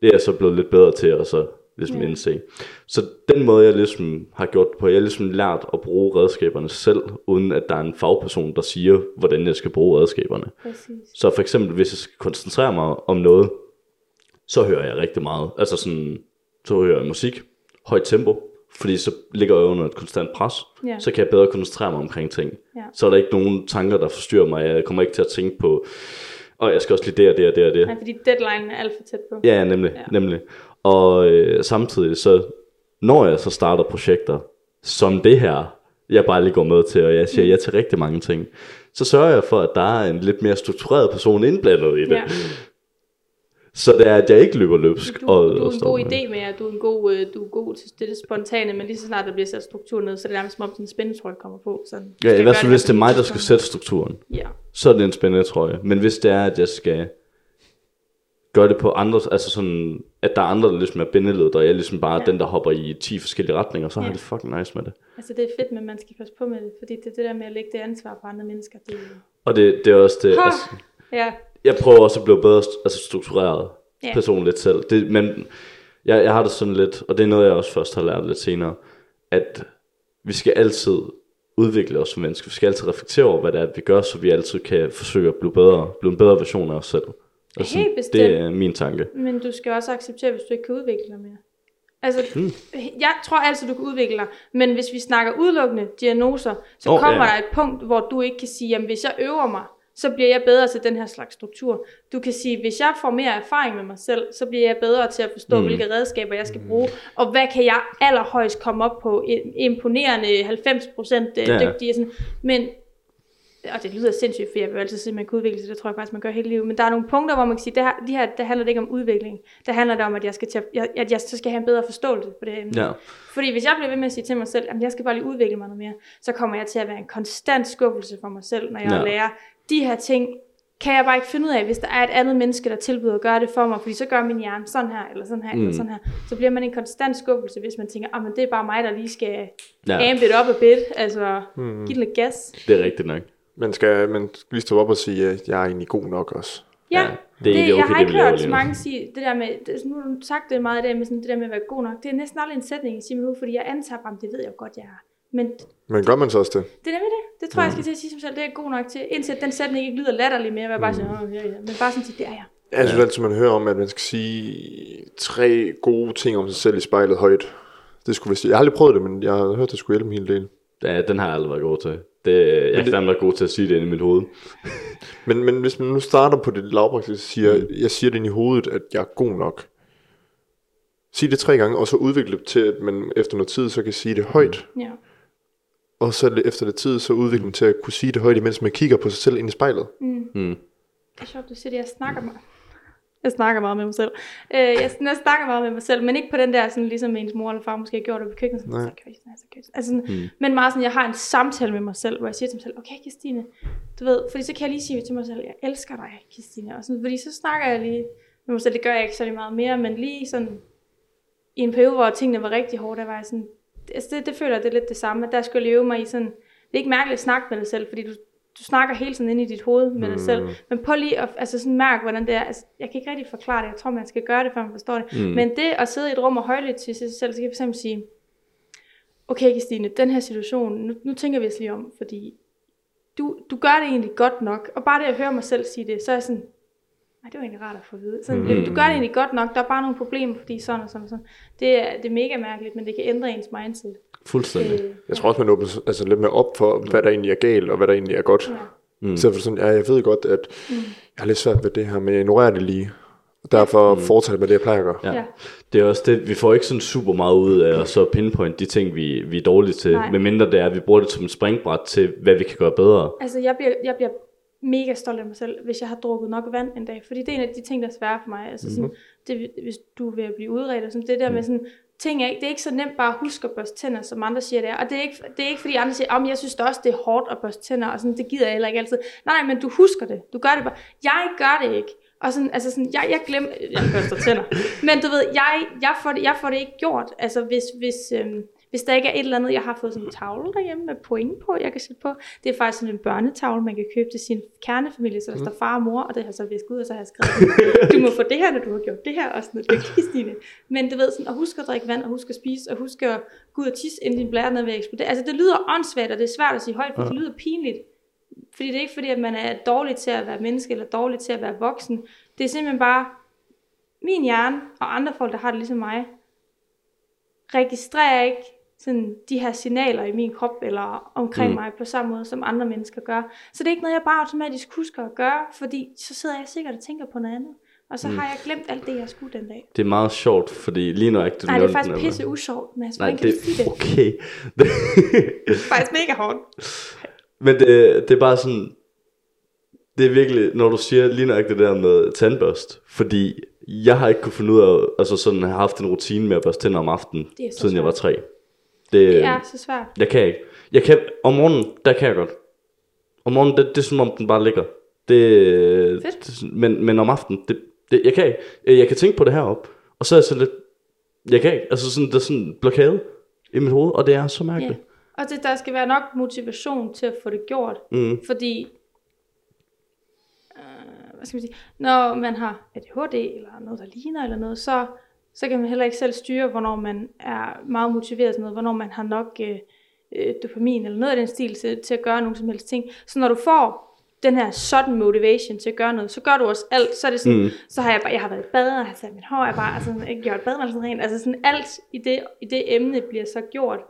Det er jeg så blevet lidt bedre til at så ligesom Ja. indse. Så den måde, jeg ligesom har gjort det på, jeg har ligesom lært at bruge redskaberne selv, uden at der er en fagperson, der siger, hvordan jeg skal bruge redskaberne. Præcis. Så for eksempel, hvis jeg skal koncentrere mig om noget, så hører jeg rigtig meget. Altså sådan, så hører jeg musik, højt tempo, fordi så ligger jeg under et konstant pres. Ja. Så kan jeg bedre koncentrere mig omkring ting. Ja. Så er der ikke nogen tanker, der forstyrrer mig. Jeg kommer ikke til at tænke på, og jeg skal også lige og det og det. Nej, fordi deadline er alt for tæt på. Ja, nemlig. Ja. Nemlig. Og øh, samtidig så, når jeg så starter projekter, som det her, jeg bare lige går med til, og jeg siger ja til rigtig mange ting, så sørger jeg for, at der er en lidt mere struktureret person indblandet i det. Ja. Så det er, at jeg ikke løber løbsk. Du, og, du er en god med. idé med, at du er en god, øh, du er god til det spontane, men lige så snart der bliver sat struktur ned, så er det nærmest som om sådan en spændetrøje kommer på. Sådan, Ja, i hvert fald hvis det er mig, der skal sætte strukturen, Ja, så er det en spændende trøje. Men hvis det er, at jeg skal gøre det på andre, altså sådan, at der er andre, der ligesom er bindeledet, og jeg er ligesom bare Ja. den, der hopper i 10 forskellige retninger, så har Ja. jeg det fucking nice med det. altså det er fedt, men man skal passe på med det, fordi det er det der med at lægge det ansvar på andre mennesker. Det, Og det, det er også det, Ha! altså, ja, jeg prøver også at blive bedre altså struktureret ja. personligt selv. Det, men jeg, jeg har det sådan lidt, og det er noget, jeg også først har lært lidt senere, at vi skal altid udvikle os som mennesker. Vi skal altid reflektere over, hvad det er, vi gør, så vi altid kan forsøge at blive bedre, blive en bedre version af os selv. Altså, Helt det bestemt. er min tanke. men du skal også acceptere, hvis du ikke kan udvikle dig mere. Altså, Hmm. jeg tror altid, du kan udvikle dig, men hvis vi snakker udelukkende diagnoser, så oh, kommer ja. der et punkt, hvor du ikke kan sige, jamen hvis jeg øver mig, så bliver jeg bedre til den her slags struktur. Du kan sige, hvis jeg får mere erfaring med mig selv, så bliver jeg bedre til at forstå, mm. hvilke redskaber jeg skal bruge, og hvad kan jeg allerhøjst komme op på, imponerende 90% Ja. ja. dygtige. Sådan. Men og det lyder sindssygt, for jeg vil altid sige, at man kan udvikle sig, det tror jeg faktisk, man gør hele livet. Men der er nogle punkter, hvor man kan sige, det her, de her, der handler det ikke om udvikling. Der handler det om, at jeg, skal til at, jeg, at jeg så skal have en bedre forståelse på det her emne. Ja. Fordi hvis jeg bliver ved med at sige til mig selv, at jeg skal bare lige udvikle mig noget mere, så kommer jeg til at være en konstant skuffelse for mig selv, når jeg ja. lærer de her ting, kan jeg bare ikke finde ud af, hvis der er et andet menneske, der tilbyder at gøre det for mig, fordi så gør min hjerne sådan her, eller sådan her, mm. eller sådan her. Så bliver man en konstant skuffelse, hvis man tænker, ah, men det er bare mig, der lige skal Ja. amp it up a bit, altså mm. give det lidt gas. Det er rigtigt nok. Man skal, man skal lige stå op og sige, at jeg er egentlig god nok også. Ja, Ja, det er ikke jeg okay, har det ikke hørt så mange sige det der med, det, nu har du sagt det meget i dag med sådan, det der med at være god nok. Det er næsten aldrig en sætning, jeg siger mig nu, fordi jeg antager bare, det ved jeg godt, jeg er. Men Men gør man så også det? det er nemlig det. Det tror jeg, jeg skal til at sige som selv, det er jeg god nok til. Indtil den sætning ikke lyder latterlig mere, hvor jeg bare siger, Åh, ja, ja. men bare sådan til, det er jeg. Jeg synes altid, man hører om, at man skal sige tre gode ting om sig selv i spejlet højt. Det skulle vist, jeg har aldrig prøvet det, men jeg har hørt, det skulle hjælpe en hel del. Ja, den har jeg aldrig været god til. Det, jeg er det- fandme god til at sige det inde i mit hoved. *laughs* Men, men hvis man nu starter på det lavpraktiske, siger, mm. jeg siger det ind i hovedet, at jeg er god nok. Sig det tre gange, og så udvikle det til, at man efter noget tid, så kan sige det højt. Ja. Og så lidt efter det tid, så udvikle man til at kunne sige det højt, imens man kigger på sig selv ind i spejlet. Mm. Det er sjovt, du siger det. Jeg snakker meget. Jeg snakker meget med mig selv. Øh, jeg, jeg snakker meget med mig selv, men ikke på den der, sådan, ligesom ens mor eller far måske har gjort det på køkkenet. Sådan, så her, så sådan. Altså, sådan, mm. Men meget sådan, jeg har en samtale med mig selv, hvor jeg siger til mig selv, okay Christine, du ved, fordi så kan jeg lige sige til mig selv, jeg elsker dig, Christine. Og sådan, fordi så snakker jeg lige med mig selv, det gør jeg ikke så meget mere, men lige sådan, i en periode, hvor tingene var rigtig hårde, der var jeg sådan, altså det, det føler jeg, det er lidt det samme, at der skulle jeg leve mig i sådan, det er ikke mærkeligt at snakke med dig selv, fordi du, du snakker hele tiden inde i dit hoved med dig selv, men prøv lige at altså sådan mærke, hvordan det er, altså, jeg kan ikke rigtig forklare det, jeg tror, man skal gøre det, før man forstår det, mm. men det at sidde i et rum og højlytte til sig selv, så kan jeg for eksempel sige, okay Christine, den her situation, nu, nu tænker vi os lige om, fordi du, du gør det egentlig godt nok, og bare det at høre mig selv sige det, så er jeg sådan, nej, det var egentlig rart at få at vide. Sådan, mm. Du gør det egentlig godt nok, der er bare nogle problemer, fordi sådan og sådan og sådan. Det er, det er mega mærkeligt, men det kan ændre ens mindset. Fuldstændig. Øh, Jeg tror også, man åbner altså, lidt mere op for, hvad der egentlig er galt, og hvad der egentlig er godt. Ja. Mm. Så for sådan, ja, jeg ved godt, at jeg har lidt svært ved det her, men jeg ignorerer det lige. Og derfor mm. fortsætter med det, jeg plejer at gøre. Ja. Ja. Det er også det, vi får ikke sådan super meget ud af at så pinpoint de ting, vi, vi er dårlige til, Nej. medmindre det er, at vi bruger det som et springbræt til, hvad vi kan gøre bedre. Altså, jeg bliver, jeg bliver mega stolt af mig selv, hvis jeg har drukket nok vand en dag. Fordi det er en af de ting, der er svære for mig. Altså sådan, Mhm. det, hvis du at blive udredt, og sådan, det der med sådan, ting er, ikke- det er ikke så nemt bare at huske at børste tænder, som andre siger det er. Og det er ikke, det er ikke fordi andre siger, om jeg synes da også, det er hårdt at børste tænder, og sådan, det gider jeg heller ikke altid. Nej, nej, men du husker det. Du gør det bare. Jeg gør det ikke. Og sådan, altså sådan, jeg, jeg glemmer, jeg børster tænder. *laughs* Men du ved, jeg, jeg, får det, jeg får det ikke gjort. Altså hvis, hvis, øhm, hvis der ikke er et eller andet, jeg har fået sådan en tavle derhjemme med point på, jeg kan sætte på. Det er faktisk sådan en børnetavle, man kan købe til sin kernefamilie, så der står far og mor, og det har så visket ud, og så har jeg skrevet, du må få det her, når du har gjort det her, og sådan noget dygtig Stine. Men du ved sådan, at huske at drikke vand, og huske at spise, og huske at gå ud og tisse, inden din blære er ved at eksplodere. Altså det lyder åndssvagt, og det er svært at sige højt, for det lyder pinligt. Fordi det er ikke fordi, at man er dårlig til at være menneske, eller dårlig til at være voksen. Det er simpelthen bare, min hjerne og andre folk, der har det ligesom mig, registrerer ikke sådan de her signaler i min krop eller omkring mm. mig på samme måde, som andre mennesker gør. Så det er ikke noget, jeg bare automatisk husker at gøre, fordi så sidder jeg sikkert og tænker på noget andet. Og så mm. har jeg glemt alt det, jeg skulle den dag. Det er meget sjovt, fordi lige når ikke du Nej, det er faktisk den, pisse usjovt, men Nej, kan det sige det? er okay. Det *laughs* er faktisk mega hårdt. Men det, det er bare sådan, det er virkelig, når du siger lige nok det der med tandbørst, fordi jeg har ikke kunne finde ud af, altså sådan, have haft en rutine med at børste tænder om aftenen, siden jeg var svært. tre. Det er så svært. Jeg kan ikke. Jeg kan, om morgenen, der kan jeg godt. Om morgenen, det, det er som om den bare ligger. Det, Fedt. det men, men om aftenen, det, det, jeg kan ikke. Jeg kan tænke på det heroppe, og så er jeg sådan lidt, jeg kan ikke. Altså sådan, der er sådan en blokade i mit hoved, og det er så Ja. mærkeligt. Og det, der skal være nok motivation til at få det gjort. Mm. Fordi, øh, hvad skal man sige, når man har ADHD eller noget, der ligner eller noget, så, så kan man heller ikke selv styre, hvornår man er meget motiveret sådan noget, hvornår man har nok øh, øh, dopamin eller noget af den stil til, til at gøre nogle som helst ting. Så når du får den her sudden motivation til at gøre noget, så gør du også alt. Så er det sådan, Mm. så har jeg bare, jeg har været i bad, og har sat mit hår, jeg bare altså, ikke gjort badeværelset rent. Altså sådan alt i det, i det emne bliver så gjort.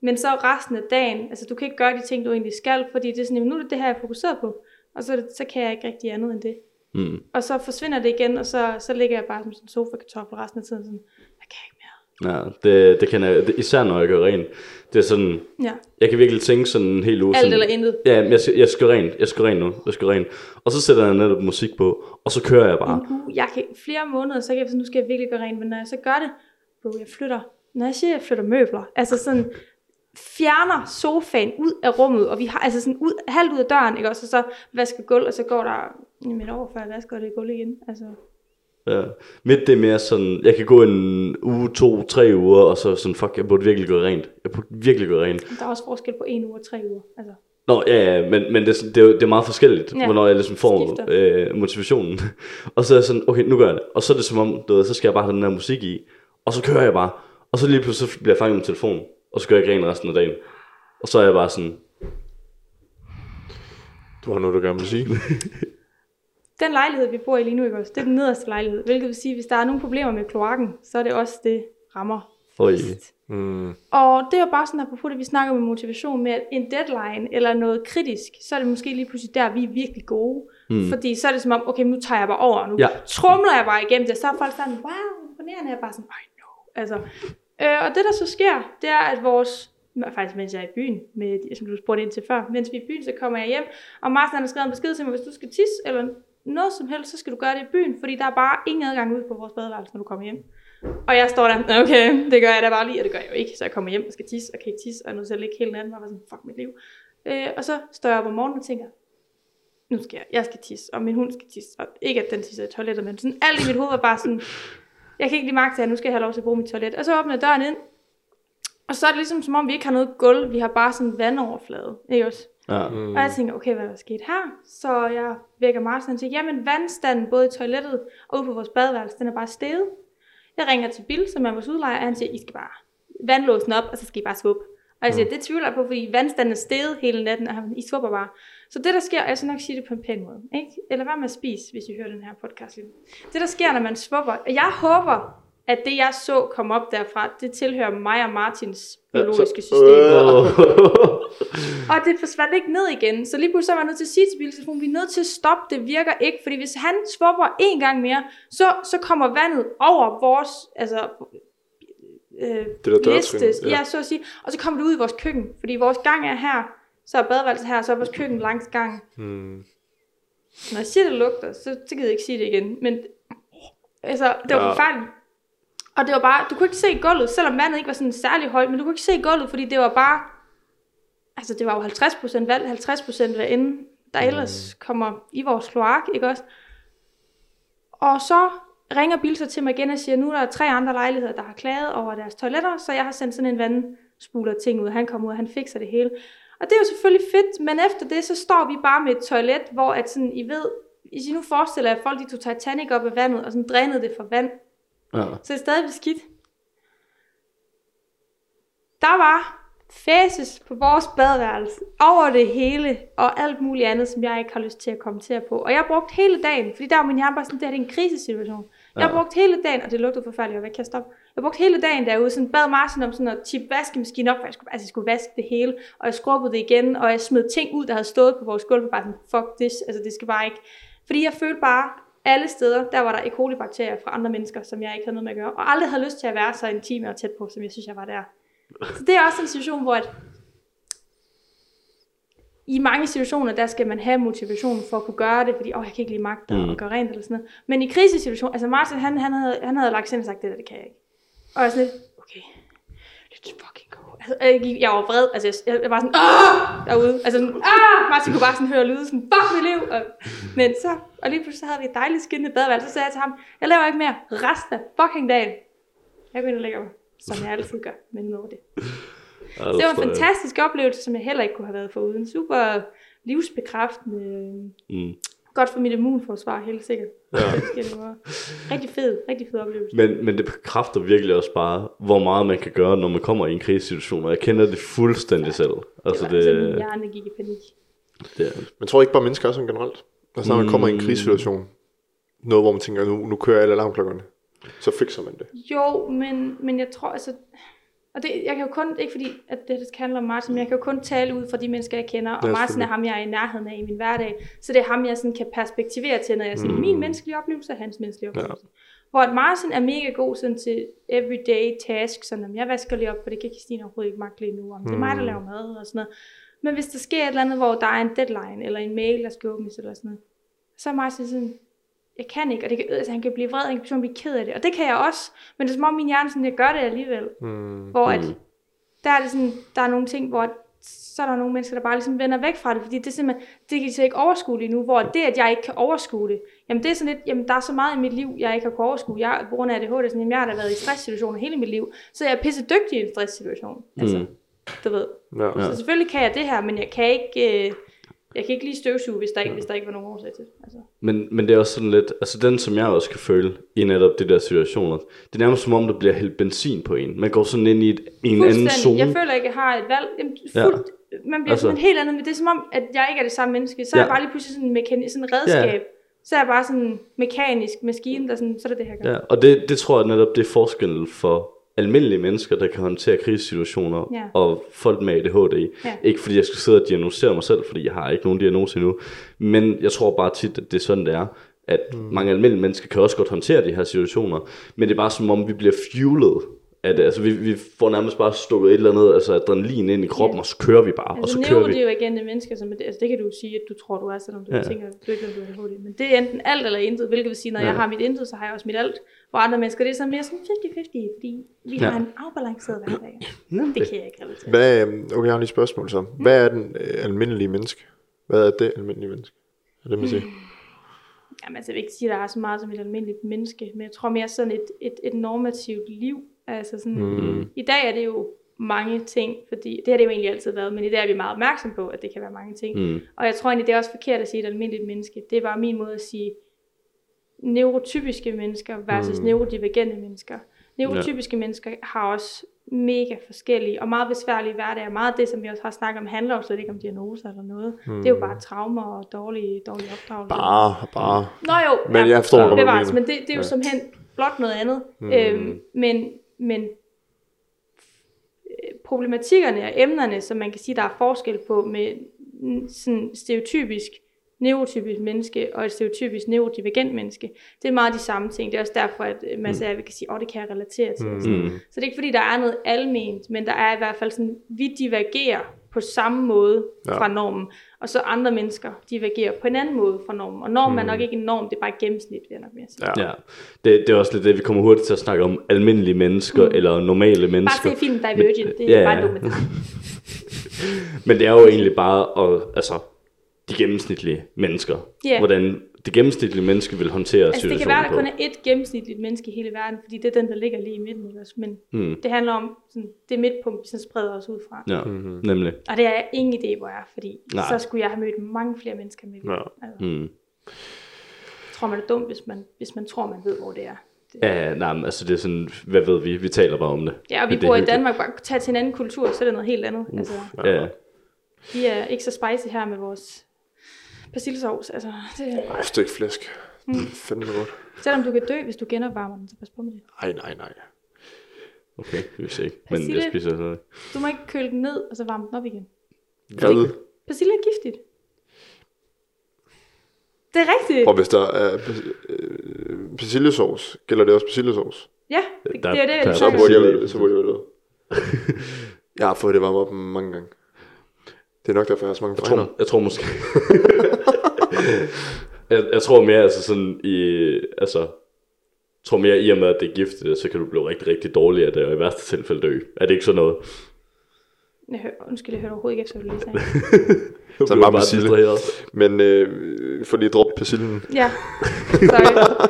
Men så resten af dagen, altså du kan ikke gøre de ting, du egentlig skal, fordi det er sådan, nu er det det her, jeg er fokuseret på. Og så, det, så kan jeg ikke rigtig andet end det. Mm. Og så forsvinder det igen, og så, så ligger jeg bare som sådan en sofa-kartoffel resten af tiden. Sådan, jeg kan ikke mere. Ja, det, det kan jeg, det, især når jeg gør rent. Det er sådan, Ja, jeg kan virkelig tænke sådan en hel uge. alt sådan, eller intet. Ja, jeg, skal- jeg skal rent, jeg skal rent nu, jeg skal rent. Og så sætter jeg netop musik på, og så kører jeg bare. Uge, jeg kan flere måneder, så kan jeg sådan, nu skal jeg virkelig gøre rent, men når jeg så gør det, bro, jeg flytter, når jeg siger, jeg flytter møbler, altså sådan, fjerner sofaen ud af rummet, og vi har altså sådan ud, halvt ud af døren, ikke også, og så vasker gulv, og så går der jamen, et år, før vasker det gulv igen, altså, Ja. Mit det er mere sådan, jeg kan gå en uge, to, tre uger, og så sådan, fuck, jeg burde virkelig gøre rent. Jeg burde virkelig gøre rent. der er også forskel på en uge og tre uger, altså, Nå, ja, ja, men, men det, er, sådan- det, er, det er meget forskelligt, ja. Hvornår jeg ligesom får Skifter. øh, motivationen. *laughs* og så er jeg sådan, okay, nu gør jeg det. Og så er det som om, du ved, så skal jeg bare have den der musik i. Og så kører jeg bare. Og så lige pludselig så bliver jeg fanget med telefonen. Og så gør jeg ikke rent resten af dagen. Og så er jeg bare sådan, Du har noget, du gerne vil sige. *laughs* den lejlighed, vi bor i lige nu, ikke også, det er den nederste lejlighed, hvilket vil sige, hvis der er nogle problemer med kloakken, så er det også det rammer først. Mm. Og det er jo bare sådan, apropos det, vi snakker med motivation med, at en deadline eller noget kritisk, så er det måske lige pludselig der, vi er virkelig gode. Mm. Fordi så er det som om, okay, nu tager jeg bare over, nu Ja. trumler jeg bare igennem det. Så er folk sådan, wow, imponerende. Jeg er bare sådan, I know. Altså, øh, og det der så sker, det er, at vores faktisk mens jeg er i byen, med, som du spurgte ind til før, mens vi er i byen, så kommer jeg hjem, og Martin har skrevet en besked til mig, hvis du skal tisse, eller noget som helst, så skal du gøre det i byen, fordi der er bare ingen adgang ud på vores badeværelse, når du kommer hjem. Og jeg står der, okay, det gør jeg da bare lige, og det gør jeg jo ikke. Så jeg kommer hjem og skal tisse, og kan ikke tisse, og nu selv ikke hele natten, og var sådan, fuck mit liv. Øh, og så står jeg op om morgenen og tænker, nu skal jeg, jeg skal tisse, og min hund skal tisse, og ikke at den tisser i toilettet, men sådan alt i mit hoved var bare sådan, jeg kan ikke lige mærke til, at nu skal jeg have lov til at bruge mit toilet. Og så åbner jeg døren ind, og så er det ligesom som om, vi ikke har noget gulv, vi har bare sådan vandoverflade, ikke også? Ja. Mm. Og jeg tænker, okay, hvad er der sket her? Så jeg vækker Martin og siger, jamen vandstanden både i toilettet og ude på vores badeværelse, den er bare steget. Jeg ringer til Bill, som er vores udlejer, og han siger, I skal bare vandlåsen op, og så skal I bare svuppe. Og jeg siger, det tvivler jeg på, fordi vandstanden er steget hele natten, og han, I svupper bare. Så det der sker, og jeg skal nok sige det på en pæn måde, ikke? eller hvad med at spise, hvis I hører den her podcast. Det der sker, når man svupper, og jeg håber, at det jeg så komme op derfra, det tilhører mig og Martins biologiske system. *laughs* Og det forsvandt ikke ned igen. Så lige pludselig så var jeg nødt til at sige til biltelefonen, vi er nødt til at stoppe, det virker ikke. Fordi hvis han svupper en gang mere, så, så kommer vandet over vores, altså, øh, Det der liste, ja. ja. så at sige. Og så kommer det ud i vores køkken. Fordi vores gang er her, så er badeværelset her, så er vores køkken langs gang. Mm. Når jeg siger, det lugter, så, så gider jeg ikke sige det igen. Men altså, det var ja. forfærdeligt. Og det var bare, du kunne ikke se gulvet, selvom vandet ikke var sådan særlig højt, men du kunne ikke se gulvet, fordi det var bare, altså det var jo 50% vand, 50% hvad end der ellers kommer i vores kloak, ikke også? Og så ringer Bilser til mig igen og siger, nu er der tre andre lejligheder, der har klaget over deres toiletter, så jeg har sendt sådan en vandspuler ting ud. Han kommer ud, og han fikser det hele. Og det er jo selvfølgelig fedt, men efter det, så står vi bare med et toilet, hvor at sådan, I ved, hvis I nu forestiller jer, at folk de tog Titanic op af vandet, og sådan drænede det for vand, Ja. så er det stadig beskidt. Der var fæses på vores badeværelse over det hele, og alt muligt andet, som jeg ikke har lyst til at kommentere på. Og jeg brugte hele dagen, fordi der var min hjerne bare sådan, det her det er en krisesituation. Jeg Ja. brugte hele dagen, og det lugtede forfærdeligt, og hvad kan jeg stoppe? Jeg brugte hele dagen derude, sådan bad Martin om sådan at tippe vaskemaskinen op, for jeg skulle, altså jeg skulle vaske det hele, og jeg skrubbede det igen, og jeg smed ting ud, der havde stået på vores gulv, og bare sådan, fuck this, altså det skal bare ikke. Fordi jeg følte bare, alle steder, der var der E. coli-bakterier fra andre mennesker, som jeg ikke havde noget med at gøre, og aldrig havde lyst til at være så intim og tæt på, som jeg synes, jeg var der. Så det er også en situation, hvor at i mange situationer, der skal man have motivation for at kunne gøre det, fordi, åh, jeg kan ikke lige magte Mm. at gøre rent eller sådan noget. Men i krisesituationer, altså Martin, han, han, havde, han havde lagt sig ind og sagt, det der, det kan jeg ikke. Og jeg sådan lidt, okay, go. Altså, jeg, var vred, altså jeg, jeg, var sådan, Åh! derude, altså sådan, ah! Martin kunne bare sådan høre lyde, sådan, fuck mit liv. Og, men så, og lige pludselig så havde vi et dejligt skinnende badeværelse, så sagde jeg til ham, jeg laver ikke mere resten af fucking dagen. Jeg går ind og lægger mig, som jeg altid gør, men nu over det. Altså, Det var en fantastisk oplevelse, som jeg heller ikke kunne have været foruden. Super livsbekræftende. Mm. Godt for mit immunforsvar, helt sikkert. Ja. *laughs* Det var rigtig fed, rigtig fed oplevelse. Men, men det bekræfter virkelig også bare, hvor meget man kan gøre, når man kommer i en krisesituation. Og jeg kender det fuldstændig selv. Altså det var det, det, min hjerne gik i panik. det, Men tror ikke bare mennesker er sådan generelt? Altså når man kommer i en krisesituation, noget hvor man tænker, nu, nu kører alle alarmklokkerne, så fikser man det. Jo, men, men jeg tror altså... Og det, jeg kan jo kun, ikke fordi at det skal handle om Martin, men jeg kan jo kun tale ud fra de mennesker, jeg kender. Og Martin er ham, jeg er i nærheden af i min hverdag. Så det er ham, jeg sådan kan perspektivere til, når jeg siger, mm. min menneskelige oplevelse og hans menneskelige oplevelse. Ja. Hvor at Martin er mega god sådan til everyday task, sådan om jeg vasker lige op, for det kan Christine overhovedet ikke magte lige nu, om det er mig, der laver mad og sådan noget. Men hvis der sker et eller andet, hvor der er en deadline, eller en mail, der skal åbnes, eller sådan noget, så er Martin sådan, jeg kan ikke, og det kan, altså, han kan blive vred, han kan blive ked af det, og det kan jeg også, men det er som om min hjerne sådan, jeg gør det alligevel, Mm. hvor at, der er det sådan, der er nogle ting, hvor så er der nogle mennesker, der bare ligesom vender væk fra det, fordi det er simpelthen, det kan de så ikke overskue lige nu, hvor det, at jeg ikke kan overskue det, jamen det er sådan lidt, jamen der er så meget i mit liv, jeg ikke har kunnet overskue, jeg, på grund af ADHD, sådan, jamen jeg har da været i stresssituationer hele mit liv, så jeg er pisse dygtig i en stresssituation, altså, du ved, Ja. så selvfølgelig kan jeg det her, men jeg kan ikke, øh, jeg kan ikke lige støvsuge, hvis der ikke, hvis der ikke var nogen årsag til det, altså. men, men det er også sådan lidt, altså den som jeg også kan føle i netop de der situationer, det er nærmest som om, der bliver hældt benzin på en. Man går sådan ind i, et, i en anden zone. Jeg føler ikke, jeg har et valg. Jamen, Ja. fuldt, Man bliver Altså- sådan helt andet, men det er som om, at jeg ikke er det samme menneske. Så er Ja. jeg bare lige pludselig sådan en mekanisk, sådan redskab. Så er jeg bare sådan en mekanisk maskine, der sådan, så er det det her gør. Ja, og det, det tror jeg netop, det er forskellen for almindelige mennesker, der kan håndtere krisesituationer, Ja. og folk med ADHD. Ja. Ikke fordi jeg skal sidde og diagnosere mig selv, fordi jeg har ikke nogen diagnose endnu, men jeg tror bare tit, at det er sådan, det er, at mm. mange almindelige mennesker kan også godt håndtere de her situationer, men det er bare som om, vi bliver fuelet af det. Altså, vi, vi får nærmest bare stukket et eller andet, altså adrenalin ind i kroppen, Ja. og så kører vi bare, og Altså så kører vi. neurodivergente mennesker, som er det, altså det kan du sige, at du tror, du er, selvom du Ja. ja. tænker, du ikke ved, du er ADHD. Men det er enten alt eller intet, hvilket vil sige, når Ja. ja. jeg har mit intet, så har jeg også mit alt. Hvor andre mennesker, det er så mere sådan 50-50, fordi vi Ja. ja. har en afbalanceret hverdag. *clears throat* Det kan jeg ikke relatere. Hvad, øhm, okay, jeg har lige et spørgsmål så. Hvad er den øh, almindelige menneske? Hvad er det almindelige menneske? Er det, man siger? Jamen, altså, jeg vil ikke sige, at der er så meget som et almindeligt menneske, men jeg tror mere sådan et, et, et normativt liv. Altså sådan, mm. I dag er det jo mange ting, fordi det har det jo egentlig altid været, men i dag er vi meget opmærksom på, at det kan være mange ting. Mm. Og jeg tror egentlig, det er også forkert at sige et almindeligt menneske. Det er bare min måde at sige neurotypiske mennesker versus mm. neurodivergente mennesker. Neurotypiske ja. mennesker har også mega forskellige og meget besværlige hverdage. Meget af det, som vi også har snakket om, handler jo slet ikke om diagnoser eller noget. Mm. Det er jo bare traumer og dårlig, dårlig opdragelse. Bare, bare. Nå jo, Men jeg forstår bevares, men det, det er jo Ja. ja. som hen blot noget andet. Mm. Øhm, men, men øh, problematikkerne og emnerne, som man kan sige, der er forskel på med sådan stereotypisk neurotypisk menneske og et stereotypisk neurodivergent menneske, det er meget de samme ting. Det er også derfor, at øh, man siger, at vi kan sige, åh, det kan jeg relatere til. Mm. Så det er ikke fordi, der er noget alment, men der er i hvert fald sådan, vi divergerer på samme måde Ja. fra normen, og så andre mennesker divergerer på en anden måde fra normen. Og normen mm. er nok ikke en norm, det er bare et gennemsnit, vil jeg nok mere sige. Ja. Ja, det, det er også lidt det, vi kommer hurtigt til at snakke om almindelige mennesker, mm. eller normale Bare mennesker. se filmen Divergent, det er Ja, bare dokumentar. *laughs* Men det er jo egentlig bare at, altså, de gennemsnitlige mennesker. Ja. Hvordan det gennemsnitlige menneske vil håndtere Altså det kan være, at der kun situationen er ét gennemsnitligt menneske i hele verden, fordi det er den, der ligger lige i midten. Ikke også? Men Mm. det handler om sådan, det midtpunkt, vi sådan spreder os ud fra. Ja, mm-hmm. nemlig. Og det har jeg ingen idé, hvor jeg er, fordi Nej. Så skulle jeg have mødt mange flere mennesker med det. Ja. Altså, Mm. jeg tror man er dum, hvis man, hvis man tror, man ved, hvor det er. Det, Ja, nej, men altså det er sådan, hvad ved vi? Vi taler bare om det. ja, og vi er bor i. Danmark, bare tage til en anden kultur, så er det noget helt andet. Altså, Ja, ja. vi er ikke så spicy her med vores persillesovs. Altså, det, Ej, stykke flæsk. Mm. Fandme godt. selvom du kan dø, hvis du genopvarmer den, så pas på med det. Ej, nej, nej. okay, det vil jeg ikke. Men jeg Persille. spiser sådan. Du må ikke køle den ned, og så varme den op igen. Hvad? Persille er giftigt. Det er rigtigt. Og hvis der er pers- øh, gælder det også persillesauce? Ja, det, Der- det er det, der- jeg Så burde jeg det. Så burde jeg vide det. jeg har fået det varmet op mange gange. Det er nok derfor, jeg har så mange Jeg tror, jeg tror måske... *laughs* *laughs* jeg, jeg tror mere, altså sådan i... Altså, jeg tror mere i og med, at det er giftigt, så kan du blive rigtig, rigtig dårlig af det, og i værste tilfælde dø. Er det ikke sådan noget? Jeg hører, undskyld, jeg hørte overhovedet ikke efter, hvad du lige sagde. *laughs* Så Så bare bare persille. distraheret. Men øh, for lige at droppe persillen, Ja, *laughs* sorry.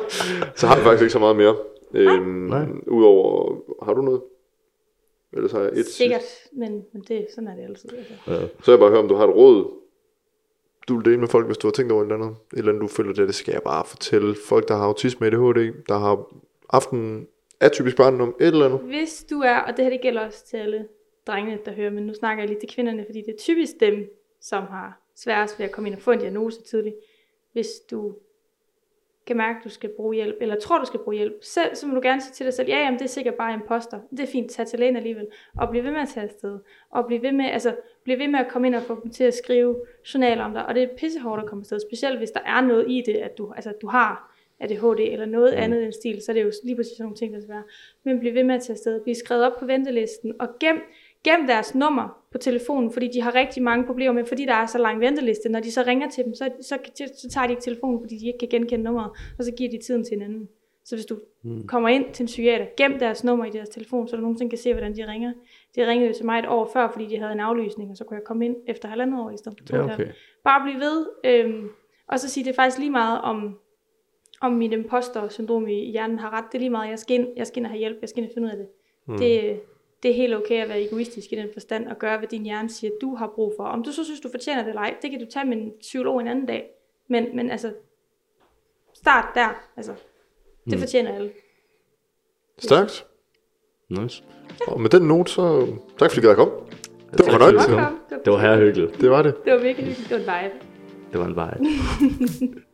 så har jeg faktisk ikke så meget mere. Øhm, Nej. Udover, har du noget? Ellers har jeg et Sikkert, men, men det, sådan er det altid. Altså. Ja. Så jeg bare høre, om du har et råd, du vil dele med folk, hvis du har tænkt over et eller andet. Et eller andet, du føler, det, det skal jeg bare fortælle folk, der har autisme, ADHD, der har aften atypisk barndom, et eller andet. Hvis du er, og det her det gælder også til alle drengene, der hører, men nu snakker jeg lige til kvinderne, fordi det er typisk dem, som har sværest ved at komme ind og få en diagnose tidligt. Hvis du kan mærke, at du skal bruge hjælp, eller tror, du skal bruge hjælp, selv, så må du gerne sige til dig selv, ja, jamen, det er sikkert bare imposter. Det er fint, tag til lægen alligevel. Og bliv ved med at tage afsted. Og bliv ved med, altså, bliv ved med at komme ind og få dem til at skrive journaler om dig. Og det er pissehårdt at komme afsted, specielt hvis der er noget i det, at du, altså, du har ADHD eller noget mm. andet end stil, så er det jo lige præcis sådan nogle ting, der skal være. Men bliv ved med at tage afsted. Bliv skrevet op på ventelisten, og gem, gem deres nummer på telefonen, fordi de har rigtig mange problemer med, fordi der er så lang venteliste. Når de så ringer til dem, så, så, så tager de ikke telefonen, fordi de ikke kan genkende nummeret, og så giver de tiden til hinanden. Så hvis du mm. kommer ind til en psykiater, gem deres nummer i deres telefon, så du nogensinde kan se, hvordan de ringer. De ringede jo til mig et år før, fordi de havde en aflysning, og så kunne jeg komme ind efter halvandet år i stedet for to Ja, okay. Bare blive ved, øhm, og så sige, det er faktisk lige meget om, om mit imposter-syndrom i hjernen har ret. Det er lige meget, jeg skal ind, jeg skal ind og have hjælp, jeg skal ind og finde ud af det. Mm. det. Det er helt okay at være egoistisk i den forstand, og gøre, hvad din hjerne siger, du har brug for. Om du så synes, du fortjener det eller ej, det kan du tage med en psykolog en anden dag. Men, men altså, start der. Altså, det mm. fortjener alle. Stærkt. Nice. Og med den note, så tak fordi gad at komme. Det var du kom. Velkommen. Det var her hyggeligt. Det var det. Det var virkelig hyggeligt. Det var en vibe. Det var en vej. *laughs*